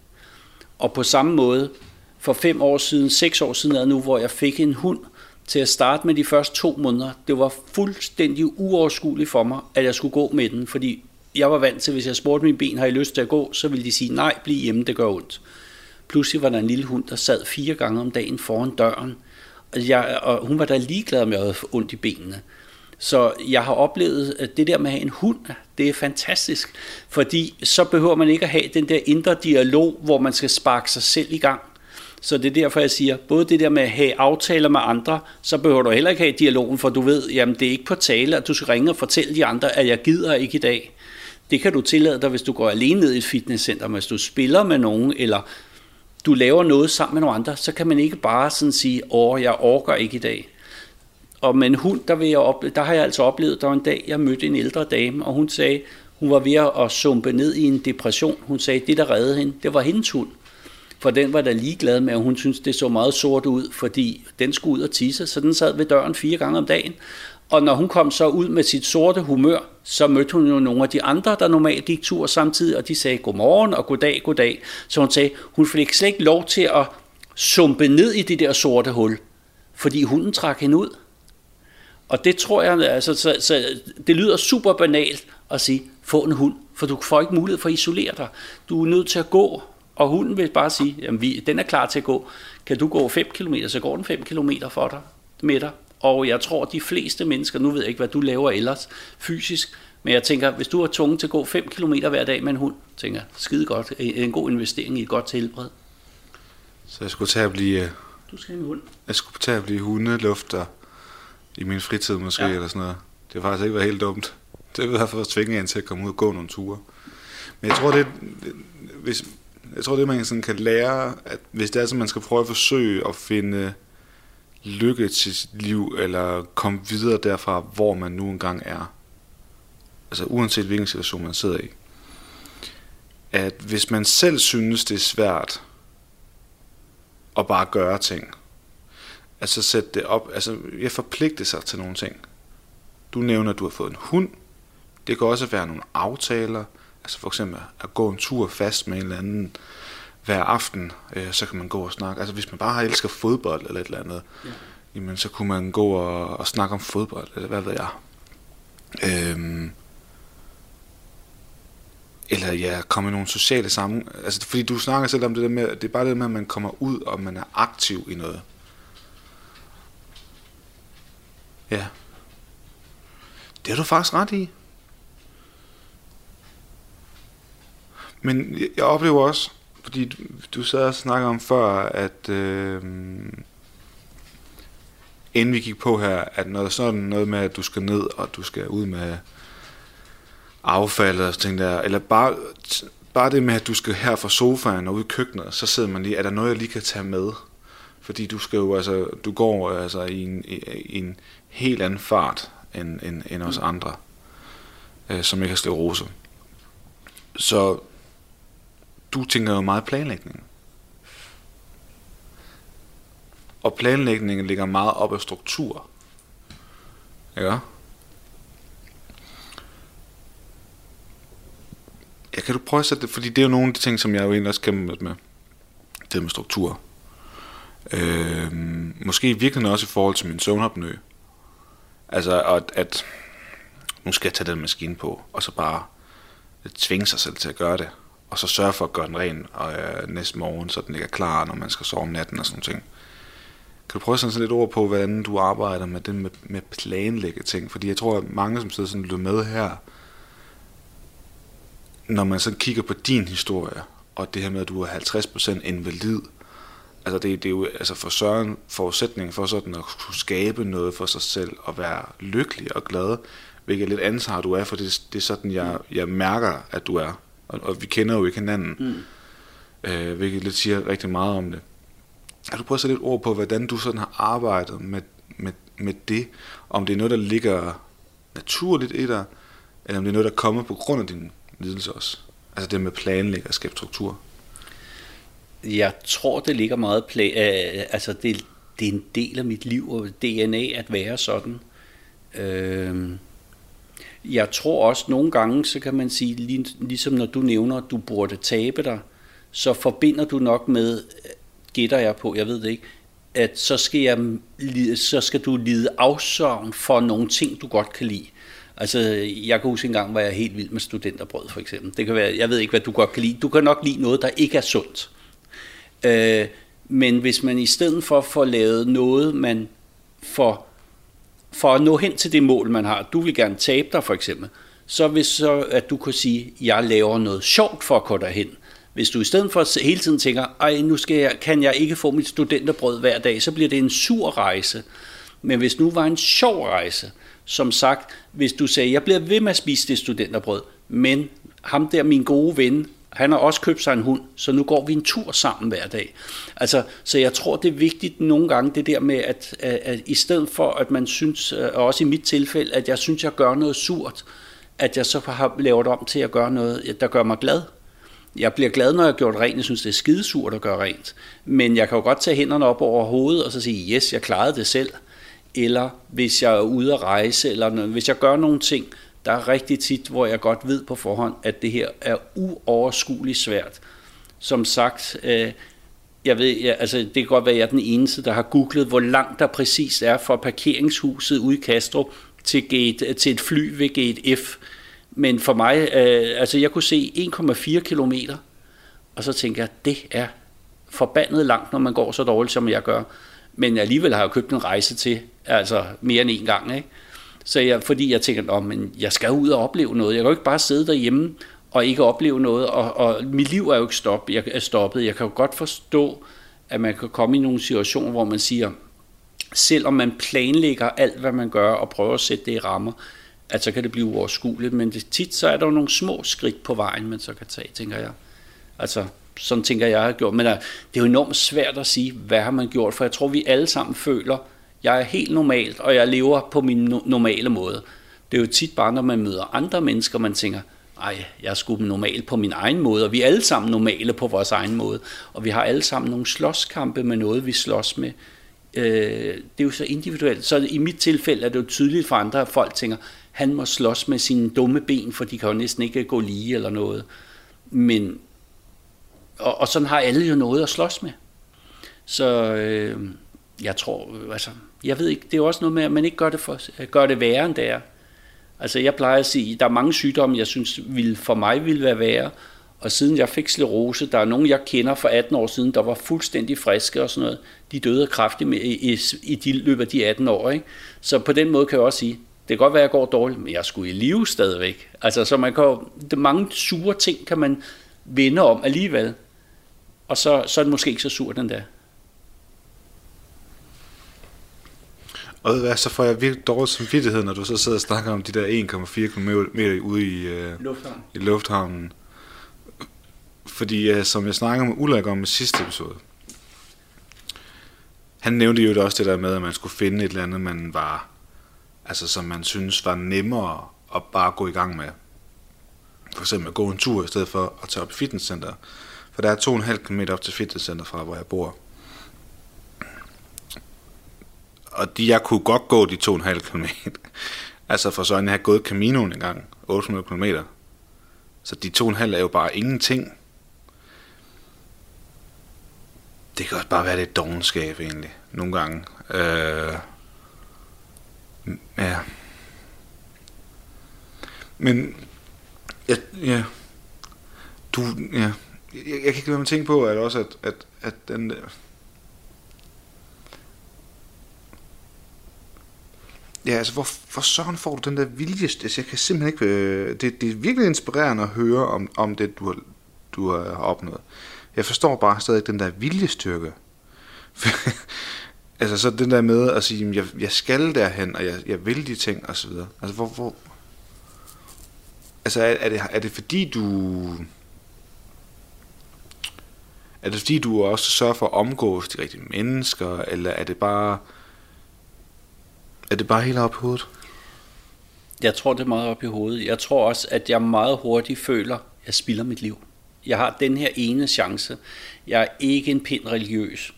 Og på samme måde, for fem år siden, seks år siden er nu, hvor jeg fik en hund, til at starte med de første to måneder, det var fuldstændig uoverskueligt for mig, at jeg skulle gå med den, fordi jeg var vant til, hvis jeg spurgte mine ben, har I lyst til at gå, så ville de sige, nej, bliv hjemme, det gør ondt. Pludselig var der en lille hund, der sad fire gange om dagen foran døren, og, jeg, og hun var da ligeglad med at få ondt i benene. Så jeg har oplevet, at det der med at have en hund, det er fantastisk, fordi så behøver man ikke at have den der indre dialog, hvor man skal sparke sig selv i gang. Så det er derfor, jeg siger, både det der med at have aftaler med andre, så behøver du heller ikke have dialogen, for du ved, jamen det er ikke på tale, at du skal ringe og fortælle de andre, at jeg gider ikke i dag. Det kan du tillade dig, hvis du går alene ned i et fitnesscenter, hvis du spiller med nogen, eller du laver noget sammen med nogle andre, så kan man ikke bare sådan sige, åh, jeg orker ikke i dag. Og med en hund, der, vil jeg op, der har jeg altså oplevet, der var en dag, jeg mødte en ældre dame, og hun sagde, hun var ved at sumpe ned i en depression. Hun sagde, det der reddede hende, det var hendes hund. For den var da ligeglad med, at hun syntes, det så meget sort ud, fordi den skulle ud og tisse, så den sad ved døren fire gange om dagen. Og når hun kom så ud med sit sorte humør, så mødte hun jo nogle af de andre, der normalt gik tur samtidig, og de sagde godmorgen og goddag, goddag. Så hun sagde, hun fik slet ikke lov til at sumpe ned i det der sorte hul, fordi hunden trak hende ud. Og det tror jeg, altså, så, så det lyder super banalt at sige, få en hund, for du får ikke mulighed for at isolere dig. Du er nødt til at gå, og hunden vil bare sige, jamen vi, den er klar til at gå. Kan du gå 5 km, så går den 5 km for dig, med dig. Og jeg tror, at de fleste mennesker, nu ved jeg ikke, hvad du laver ellers fysisk, men jeg tænker, hvis du er tvunget til at gå 5 km hver dag med en hund, tænker jeg, skide godt, en god investering i et godt tilbred. Så jeg skulle tage at blive... Øh, du skal have en hund. Jeg skulle tage at blive hundelufter i min fritid måske, ja. eller sådan noget. Det har faktisk ikke været helt dumt. Det vil have fået tvinge en til at komme ud og gå nogle ture. Men jeg tror, det, hvis, jeg tror, det man sådan kan lære, at hvis det er sådan, man skal prøve at forsøge at finde lykke til sit liv, eller komme videre derfra, hvor man nu engang er. Altså uanset hvilken situation man sidder i. At hvis man selv synes, det er svært at bare gøre ting, altså sætte det op, altså jeg forpligte sig til nogle ting. Du nævner, at du har fået en hund. Det kan også være nogle aftaler, altså for eksempel at gå en tur fast med en eller anden hver aften, øh, så kan man gå og snakke. Altså hvis man bare har elsket fodbold eller et eller andet, ja. jamen så kunne man gå og, og snakke om fodbold, eller hvad ved jeg. Øhm, eller ja, komme i nogle sociale sammen. Altså fordi du snakker selv om det der med, det er bare det med, at man kommer ud, og man er aktiv i noget. Ja. Det har du faktisk ret i. Men jeg oplever også, fordi du, du sad og snakkede om før, at øh, inden vi gik på her, at noget sådan noget med, at du skal ned, og du skal ud med affald og ting der, eller bare, bare det med, at du skal her fra sofaen og ud i køkkenet, så sidder man lige, er der noget, jeg lige kan tage med? Fordi du skal jo, altså, du går altså i en, i, i en helt anden fart end, end, end os andre, øh, som ikke har sklerose. Så du tænker jo meget planlægning. Og planlægningen ligger meget op af struktur. Ja. Jeg kan du prøve at sætte det, fordi det er jo nogle af de ting, som jeg jo egentlig også kæmper med. Det med struktur. Øh, måske virkelig også i forhold til min søvnopnø. Altså, at, at nu skal jeg tage den maskine på, og så bare tvinge sig selv til at gøre det og så sørge for at gøre den ren og, øh, næste morgen, så den ligger er klar, når man skal sove om natten og sådan ting. Kan du prøve at sætte lidt ord på, hvordan du arbejder med det med, med planlægge ting? Fordi jeg tror, at mange, som sidder sådan lidt med her, når man så kigger på din historie, og det her med, at du er 50% invalid, altså det, det er jo altså for Søren forudsætning for sådan at kunne skabe noget for sig selv, og være lykkelig og glad, hvilket lidt ansvar du er, for det, det er sådan, jeg, jeg mærker, at du er og, og vi kender jo ikke hinanden, mm. øh, hvilket lidt siger rigtig meget om det. Kan du prøve at sætte lidt ord på, hvordan du sådan har arbejdet med, med, med det? Om det er noget, der ligger naturligt i dig, eller om det er noget, der kommer på grund af din lidelse også? Altså det med planlægge og skabe struktur. Jeg tror, det ligger meget pla- øh, altså det, det er en del af mit liv og DNA at være sådan. Øh, jeg tror også nogle gange, så kan man sige, ligesom når du nævner, at du burde tabe dig, så forbinder du nok med, øh, gætter jeg på, jeg ved det ikke, at så skal, jeg, så skal du lide afsavn for nogle ting, du godt kan lide. Altså, jeg kan huske en gang, var jeg helt vild med studenterbrød, for eksempel. Det kan være, jeg ved ikke, hvad du godt kan lide. Du kan nok lide noget, der ikke er sundt. Øh, men hvis man i stedet for får lavet noget, man får for at nå hen til det mål, man har, du vil gerne tabe dig for eksempel, så hvis så, at du kan sige, jeg laver noget sjovt for at gå derhen. Hvis du i stedet for hele tiden tænker, ej, nu skal jeg, kan jeg ikke få mit studenterbrød hver dag, så bliver det en sur rejse. Men hvis nu var en sjov rejse, som sagt, hvis du sagde, jeg bliver ved med at spise det studenterbrød, men ham der, min gode ven, han har også købt sig en hund, så nu går vi en tur sammen hver dag. Altså, så jeg tror, det er vigtigt nogle gange, det der med, at, at, at i stedet for, at man synes, øh, og også i mit tilfælde, at jeg synes, jeg gør noget surt, at jeg så har lavet om til at gøre noget, der gør mig glad. Jeg bliver glad, når jeg har gjort rent. Jeg synes, det er skidesurt at gøre rent. Men jeg kan jo godt tage hænderne op over hovedet og så sige, yes, jeg klarede det selv. eller hvis jeg er ude at rejse, eller noget, hvis jeg gør nogle ting, der er rigtig tit, hvor jeg godt ved på forhånd, at det her er uoverskueligt svært. Som sagt, øh, jeg ved, jeg, altså det kan godt være, at jeg er den eneste, der har googlet, hvor langt der præcis er fra parkeringshuset ude i Castro til, gate, øh, til et fly ved gate F. Men for mig, øh, altså jeg kunne se 1,4 kilometer, og så tænker jeg, det er forbandet langt, når man går så dårligt, som jeg gør. Men alligevel har jeg købt en rejse til, altså mere end en gang, ikke? Så jeg, fordi jeg tænker, at men jeg skal ud og opleve noget. Jeg kan jo ikke bare sidde derhjemme og ikke opleve noget, og, og mit liv er jo ikke stop, jeg er stoppet. Jeg kan jo godt forstå, at man kan komme i nogle situationer, hvor man siger, selvom man planlægger alt, hvad man gør, og prøver at sætte det i rammer, at så kan det blive uoverskueligt, men det, tit så er der jo nogle små skridt på vejen, man så kan tage, tænker jeg. Altså, sådan tænker jeg har gjort. Men øh, det er jo enormt svært at sige, hvad har man gjort, for jeg tror, vi alle sammen føler, jeg er helt normalt, og jeg lever på min normale måde. Det er jo tit bare, når man møder andre mennesker, man tænker, ej, jeg er sgu normal på min egen måde, og vi er alle sammen normale på vores egen måde, og vi har alle sammen nogle slåskampe med noget, vi slås med. Øh, det er jo så individuelt. Så i mit tilfælde er det jo tydeligt for andre, at folk tænker, han må slås med sine dumme ben, for de kan jo næsten ikke gå lige eller noget. Men, og, og sådan har alle jo noget at slås med. Så øh, jeg tror, øh, altså, jeg ved ikke, det er jo også noget med, at man ikke gør det, for, øh, gør det værre, end det er. Altså jeg plejer at sige, der er mange sygdomme, jeg synes vil, for mig ville være værre, og siden jeg fik sklerose, der er nogen, jeg kender for 18 år siden, der var fuldstændig friske og sådan noget, de døde kraftigt med, i, i, i de løbet af de 18 år. Ikke? Så på den måde kan jeg også sige, det kan godt være, at jeg går dårligt, men jeg skulle i live stadigvæk. Altså, så man kan det mange sure ting kan man vende om alligevel. Og så, så er det måske ikke så sur den Og hvad, så får jeg virkelig dårlig samvittighed, når du så sidder og snakker om de der 1,4 km ude i, uh, lufthavnen. i lufthavnen. Fordi uh, som jeg snakker med Ulrik om i sidste episode, han nævnte jo også det der med, at man skulle finde et eller andet, man var, altså som man synes var nemmere at bare gå i gang med. For eksempel at gå en tur i stedet for at tage op i fitnesscenter. For der er 2,5 km op til fitnesscenter fra, hvor jeg bor og de, jeg kunne godt gå de 2,5 km. altså for sådan, jeg har gået Caminoen en gang, 800 km. Så de 2,5 er jo bare ingenting. Det kan også bare være lidt dogenskab egentlig, nogle gange. Øh, ja. Men, ja, ja, du, ja, jeg, jeg kan ikke lade mig tænke på, at også, at, at, at den, Ja, altså, hvor, hvor søren får du den der vilje? Altså, jeg kan simpelthen ikke... Øh, det, det er virkelig inspirerende at høre om, om det, du har, du har opnået. Jeg forstår bare stadig den der viljestyrke. altså, så den der med at sige, jeg, jeg skal derhen, og jeg, jeg vil de ting, og så videre. Altså, hvor... hvor altså, er, er, det, er det fordi, du... Er det fordi, du også sørger for at omgås de rigtige mennesker, eller er det bare er det bare helt op i hovedet? Jeg tror, det er meget op i hovedet. Jeg tror også, at jeg meget hurtigt føler, at jeg spilder mit liv. Jeg har den her ene chance. Jeg er ikke en pind religiøs.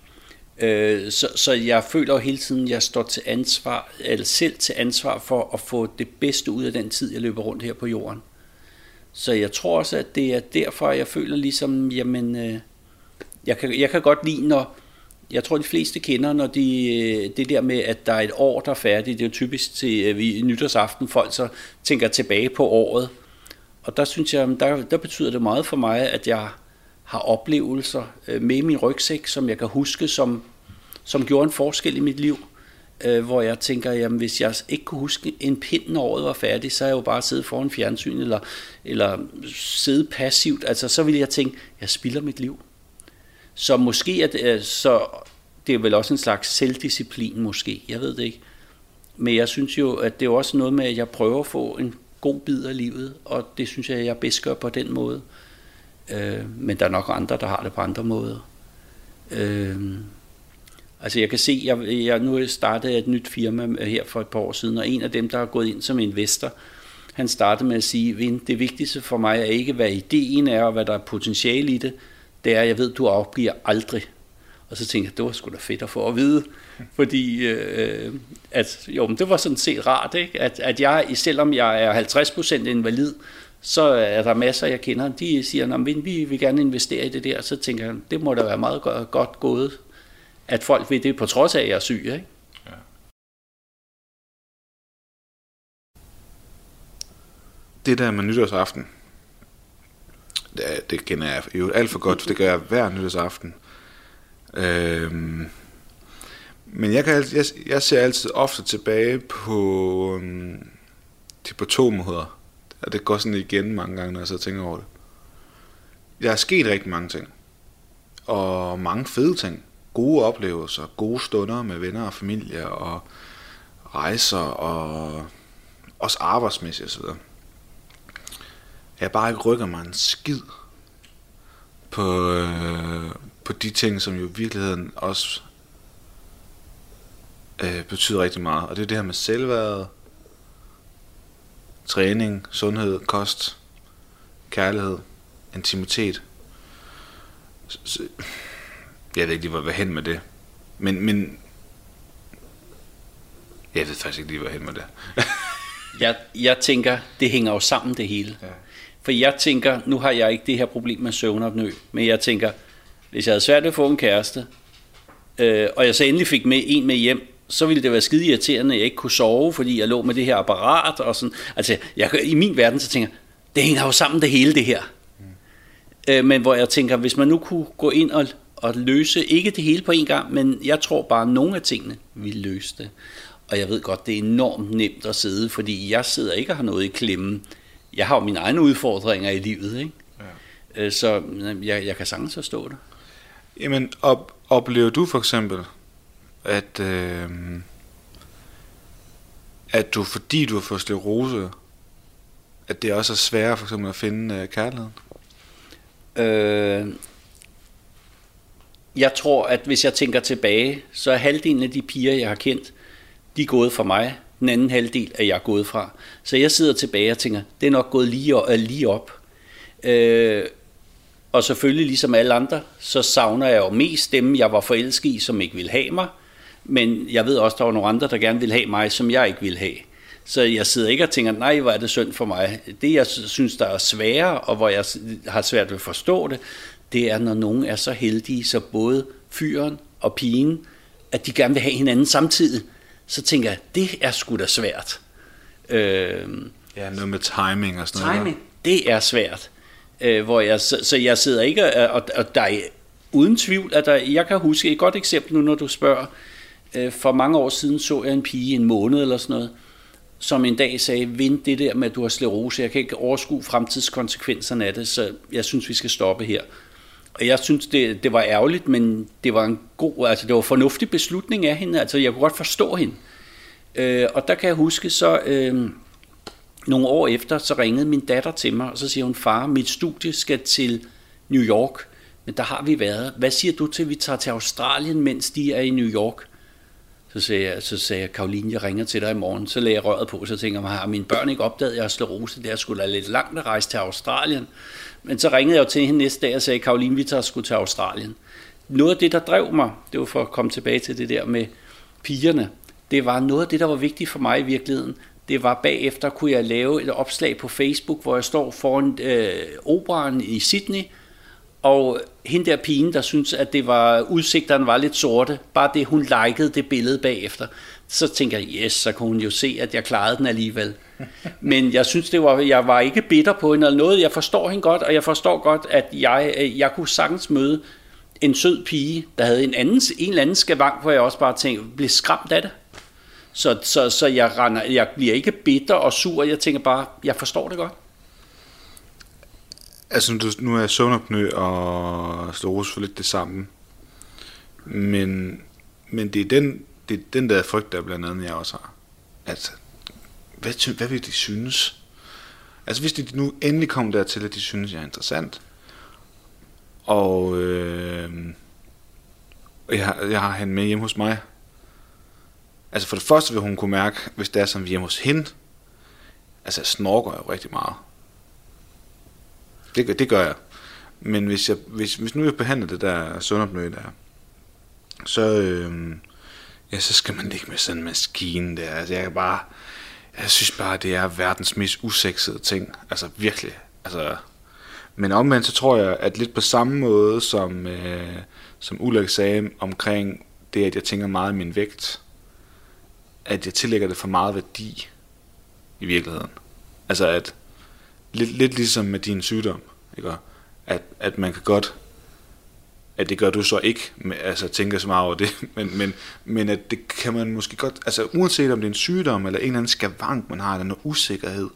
Øh, så, så jeg føler jo hele tiden, at jeg står til ansvar, eller selv til ansvar for at få det bedste ud af den tid, jeg løber rundt her på jorden. Så jeg tror også, at det er derfor, jeg føler ligesom, jamen, øh, jeg kan, jeg kan godt lide, når, jeg tror, de fleste kender, når de, øh, det der med, at der er et år, der er færdigt. Det er jo typisk til vi, nytårsaften, folk så tænker tilbage på året. Og der synes jeg, der, der betyder det meget for mig, at jeg har oplevelser øh, med min rygsæk, som jeg kan huske, som, som gjorde en forskel i mit liv. Øh, hvor jeg tænker, jamen hvis jeg ikke kunne huske en pind, når året var færdigt, så er jeg jo bare siddet foran fjernsyn, eller, eller sidde passivt. Altså så ville jeg tænke, jeg spilder mit liv. Så måske er det, øh, så det er vel også en slags selvdisciplin måske, jeg ved det ikke. Men jeg synes jo, at det er også noget med, at jeg prøver at få en god bid af livet, og det synes jeg, at jeg bedst gør på den måde. Øh, men der er nok andre, der har det på andre måder. Øh, altså jeg kan se, jeg, jeg nu startede et nyt firma her for et par år siden, og en af dem, der har gået ind som investor, han startede med at sige, det vigtigste for mig er ikke, hvad ideen er, og hvad der er potentiale i det, det er, at jeg ved, at du opgiver aldrig. Og så tænkte jeg, det var sgu da fedt at få at vide, fordi øh, at, jo, men det var sådan set rart, ikke? At, at jeg, selvom jeg er 50% invalid, så er der masser, jeg kender, de siger, at vi vil gerne investere i det der, så tænker jeg, det må da være meget godt gået, at folk vil det på trods af, at jeg er syg. Ikke? Ja. Det der med nytårsaften, det, det kender jeg jo alt for godt, for det gør jeg hver nytårsaften. Øhm, men jeg, kan, jeg, jeg ser altid ofte tilbage på, um, på to måder. Og det går sådan igen mange gange, når jeg så tænker over det. Der er sket rigtig mange ting. Og mange fede ting. Gode oplevelser, gode stunder med venner og familie, og rejser, og også arbejdsmæssigt osv. Jeg bare ikke rykker mig en skid på, øh, på de ting, som jo i virkeligheden også øh, betyder rigtig meget. Og det er det her med selvværdet, træning, sundhed, kost, kærlighed, intimitet. Så, jeg ved ikke lige, hvor jeg vil hen med det. Men, men jeg ved faktisk ikke lige, hvor jeg hen med det. jeg, jeg tænker, det hænger jo sammen det hele. Ja. For jeg tænker, nu har jeg ikke det her problem med søvnopnø, men jeg tænker, hvis jeg havde svært ved at få en kæreste, øh, og jeg så endelig fik med en med hjem, så ville det være skide irriterende, at jeg ikke kunne sove, fordi jeg lå med det her apparat. Og sådan. Altså, jeg, I min verden, så tænker jeg, det hænger jo sammen det hele, det her. Mm. Øh, men hvor jeg tænker, hvis man nu kunne gå ind og, og løse, ikke det hele på en gang, men jeg tror bare, at nogle af tingene ville løse det. Og jeg ved godt, det er enormt nemt at sidde, fordi jeg sidder ikke og har noget i klemme. Jeg har jo mine egne udfordringer i livet, ikke? Ja. Øh, så jeg, jeg kan sagtens forstå det. Jamen, op, oplever du for eksempel, at, øh, at du, fordi du har fået sklerose, at det også er sværere for eksempel at finde øh, kærligheden? Øh, jeg tror, at hvis jeg tænker tilbage, så er halvdelen af de piger, jeg har kendt, de er gået fra mig. Den anden halvdel er jeg gået fra. Så jeg sidder tilbage og tænker, det er nok gået lige, og, øh, lige op. Øh, og selvfølgelig, ligesom alle andre, så savner jeg jo mest dem, jeg var forelsket i, som ikke ville have mig. Men jeg ved også, der var nogle andre, der gerne ville have mig, som jeg ikke ville have. Så jeg sidder ikke og tænker, nej, hvor er det synd for mig. Det, jeg synes, der er sværere, og hvor jeg har svært ved at forstå det, det er, når nogen er så heldige, så både fyren og pigen, at de gerne vil have hinanden samtidig. Så tænker jeg, det er sgu da svært. Øh, ja, noget med timing og sådan timing, noget. det er svært. Øh, hvor jeg, så, så jeg sidder ikke, og, og der er uden tvivl, at der, jeg kan huske et godt eksempel nu, når du spørger, øh, for mange år siden så jeg en pige en måned eller sådan noget, som en dag sagde, vind det der med, at du har sklerose, jeg kan ikke overskue fremtidskonsekvenserne af det, så jeg synes, vi skal stoppe her. Og jeg synes, det, det var ærgerligt, men det var en god, altså det var en fornuftig beslutning af hende, altså jeg kunne godt forstå hende. Øh, og der kan jeg huske så, øh, nogle år efter, så ringede min datter til mig, og så siger hun, far, mit studie skal til New York, men der har vi været. Hvad siger du til, at vi tager til Australien, mens de er i New York? Så sagde jeg, så sagde jeg, Karoline, jeg ringer til dig i morgen. Så lagde jeg røret på, så tænker jeg, har mine børn ikke opdaget, at jeg har sklerose? Det er skulle da lidt langt at rejse til Australien. Men så ringede jeg jo til hende næste dag og sagde, Karoline, vi tager sgu til Australien. Noget af det, der drev mig, det var for at komme tilbage til det der med pigerne, det var noget af det, der var vigtigt for mig i virkeligheden. Det var bagefter, kunne jeg lave et opslag på Facebook, hvor jeg står foran øh, operan i Sydney, og hende der pigen, der synes, at det var, udsigterne var lidt sorte, bare det, hun likede det billede bagefter, så tænker jeg, yes, så kunne hun jo se, at jeg klarede den alligevel. Men jeg synes, det var, jeg var ikke bitter på hende eller noget. Jeg forstår hende godt, og jeg forstår godt, at jeg, jeg kunne sagtens møde en sød pige, der havde en, anden, en eller anden skavang, hvor jeg også bare tænkte, blev skræmt af det. Så, så, så jeg, render, jeg bliver ikke bitter og sur, jeg tænker bare, jeg forstår det godt. Altså, nu er søvnopnø og sklerose for lidt det samme. Men, men det, er den, det er den der frygt, der blandt andet jeg også har. Altså, hvad, hvad vil de synes? Altså, hvis de nu endelig kommer dertil, at de synes, jeg er interessant, og øh, jeg, har, jeg har hende med hjemme hos mig, altså for det første vil hun kunne mærke, hvis det er som vi hjemme hos hende, altså jeg snorker jo rigtig meget. Det, det gør jeg. Men hvis, jeg, hvis, hvis nu jeg behandler det der sundopnø der, så, øh, ja, så skal man ligge med sådan en maskine der. Altså, jeg kan bare, jeg synes bare, det er verdens mest usexede ting. Altså virkelig. Altså, men omvendt så tror jeg, at lidt på samme måde, som, øh, som Ulrik sagde omkring det, at jeg tænker meget i min vægt, at jeg tillægger det for meget værdi i virkeligheden. Altså at, lidt, lidt ligesom med din sygdom, ikke? At, at man kan godt, at det gør du så ikke, med, altså tænker så meget over det, men, men, men at det kan man måske godt, altså uanset om det er en sygdom, eller en eller anden skavank, man har, eller noget usikkerhed,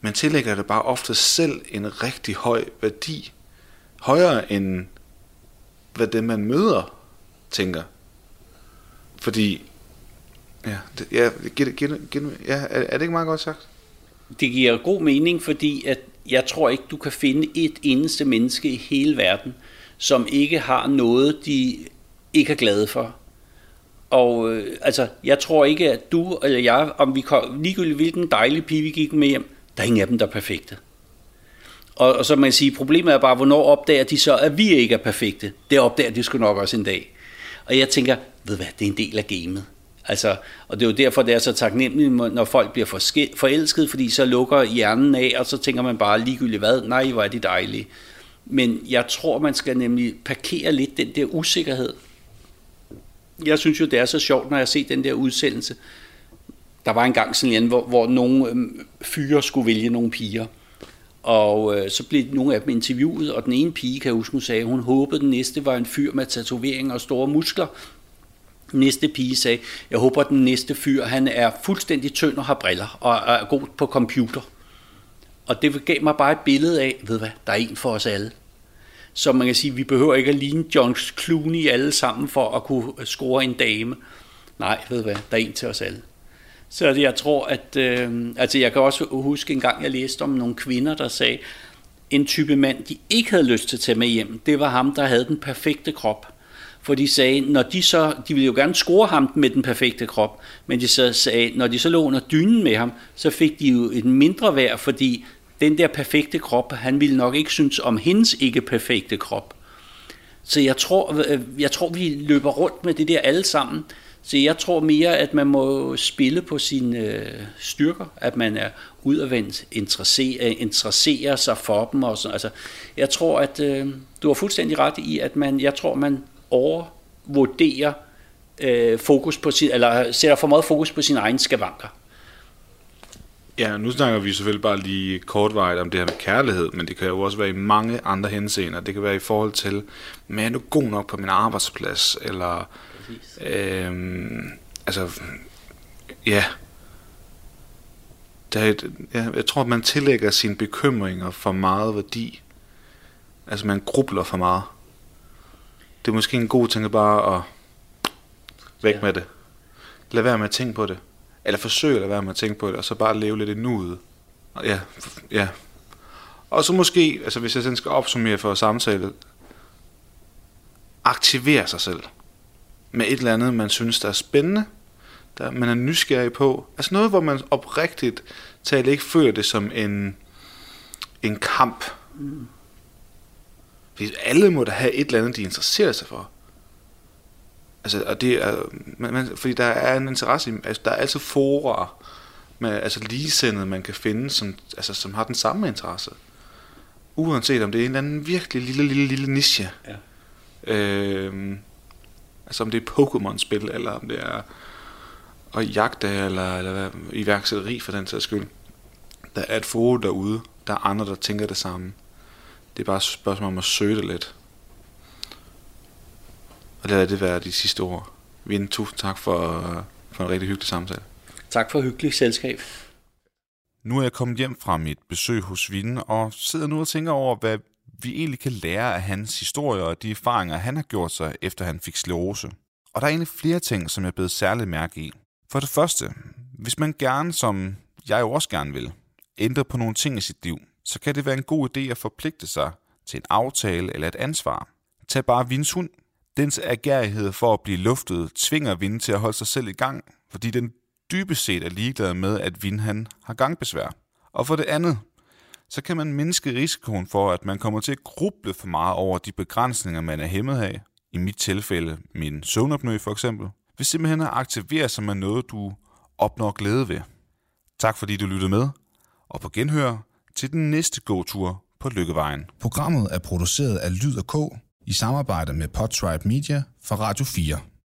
man tillægger det bare ofte selv en rigtig høj værdi, højere end hvad det man møder tænker. Fordi, ja, det, ja, giver, giver, giver, ja er, er det ikke meget godt sagt? Det giver god mening, fordi at jeg tror ikke, du kan finde et eneste menneske i hele verden, som ikke har noget, de ikke er glade for. Og øh, altså, jeg tror ikke, at du eller jeg, om vi kom, ligegyldigt hvilken dejlig pige vi gik med hjem, der er ingen af dem, der er perfekte. Og, og så man sige, problemet er bare, hvornår opdager de så, at vi ikke er perfekte? Det opdager de sgu nok også en dag. Og jeg tænker, ved hvad, det er en del af gamet. Altså, og det er jo derfor, det er så taknemmeligt, når folk bliver forelsket, fordi så lukker hjernen af, og så tænker man bare ligegyldigt hvad, nej, hvor er det dejligt. Men jeg tror, man skal nemlig parkere lidt den der usikkerhed. Jeg synes jo, det er så sjovt, når jeg ser den der udsendelse. Der var engang sådan en, hvor, hvor nogle øhm, fyre skulle vælge nogle piger. Og øh, så blev nogle af dem interviewet, og den ene pige, kan jeg huske, hun sagde, hun håbede, den næste var en fyr med tatoveringer og store muskler. Næste pige sagde, jeg håber, den næste fyr, han er fuldstændig tynd og har briller, og er god på computer. Og det gav mig bare et billede af, ved hvad, der er en for os alle. Så man kan sige, vi behøver ikke at ligne John Clooney alle sammen for at kunne score en dame. Nej, ved hvad, der er en til os alle. Så jeg tror, at... Øh, altså jeg kan også huske en gang, jeg læste om nogle kvinder, der sagde, en type mand, de ikke havde lyst til at tage med hjem, det var ham, der havde den perfekte krop. For de sagde, når de så, de ville jo gerne score ham med den perfekte krop, men de så sagde, når de så lå under dynen med ham, så fik de jo et mindre værd, fordi den der perfekte krop, han ville nok ikke synes om hendes ikke perfekte krop. Så jeg tror, øh, jeg tror, vi løber rundt med det der alle sammen. Så jeg tror mere, at man må spille på sine øh, styrker, at man er udadvendt, interesserer, interesserer sig for dem. Og sådan. Altså, jeg tror, at øh, du har fuldstændig ret i, at man, jeg tror, man overvurderer øh, fokus på sin, eller sætter for meget fokus på sine egne skavanker. Ja, nu snakker vi selvfølgelig bare lige kortvarigt om det her med kærlighed, men det kan jo også være i mange andre henseender. Det kan være i forhold til, men er du god nok på min arbejdsplads, eller Øhm, altså, ja. Der er et, ja. Jeg tror, at man tillægger sine bekymringer for meget værdi. Altså, man grubler for meget. Det er måske en god ting at bare at væk ja. med det. Lad være med at tænke på det. Eller forsøg at lade være med at tænke på det, og så bare leve lidt i nuet. Ja, ja. Og så måske, altså hvis jeg sådan skal opsummere for samtale, aktivere sig selv med et eller andet, man synes, der er spændende, der man er nysgerrig på. Altså noget, hvor man oprigtigt talt ikke føler det som en, en kamp. Mm. Fordi alle må da have et eller andet, de interesserer sig for. Altså, og det er, man, man, fordi der er en interesse i, altså, der er altid forer med altså ligesindede, man kan finde, som, altså, som har den samme interesse. Uanset om det er en eller anden virkelig lille, lille, lille niche. Ja. Øh, Altså om det er Pokémon-spil, eller om det er at jagte, eller, eller hvad, iværksætteri for den sags skyld. Der er et forum derude, der er andre, der tænker det samme. Det er bare et spørgsmål om at søge det lidt. Og lad det være de sidste ord. Vinde, tusind tak for, for en rigtig hyggelig samtale. Tak for hyggelig selskab. Nu er jeg kommet hjem fra mit besøg hos Vinde, og sidder nu og tænker over, hvad vi egentlig kan lære af hans historie og de erfaringer, han har gjort sig, efter han fik sklerose. Og der er egentlig flere ting, som jeg blev særligt mærke i. For det første, hvis man gerne, som jeg jo også gerne vil, ændre på nogle ting i sit liv, så kan det være en god idé at forpligte sig til en aftale eller et ansvar. Tag bare Vins hund. Dens agerighed for at blive luftet tvinger Vin til at holde sig selv i gang, fordi den dybest set er ligeglad med, at Vin han har gangbesvær. Og for det andet, så kan man mindske risikoen for, at man kommer til at gruble for meget over de begrænsninger, man er hæmmet af, i mit tilfælde min søvnopnø for eksempel, Ved simpelthen at aktivere sig med noget, du opnår glæde ved. Tak fordi du lyttede med, og på genhør til den næste gåtur på Lykkevejen. Programmet er produceret af Lyd og K i samarbejde med Podtribe Media for Radio 4.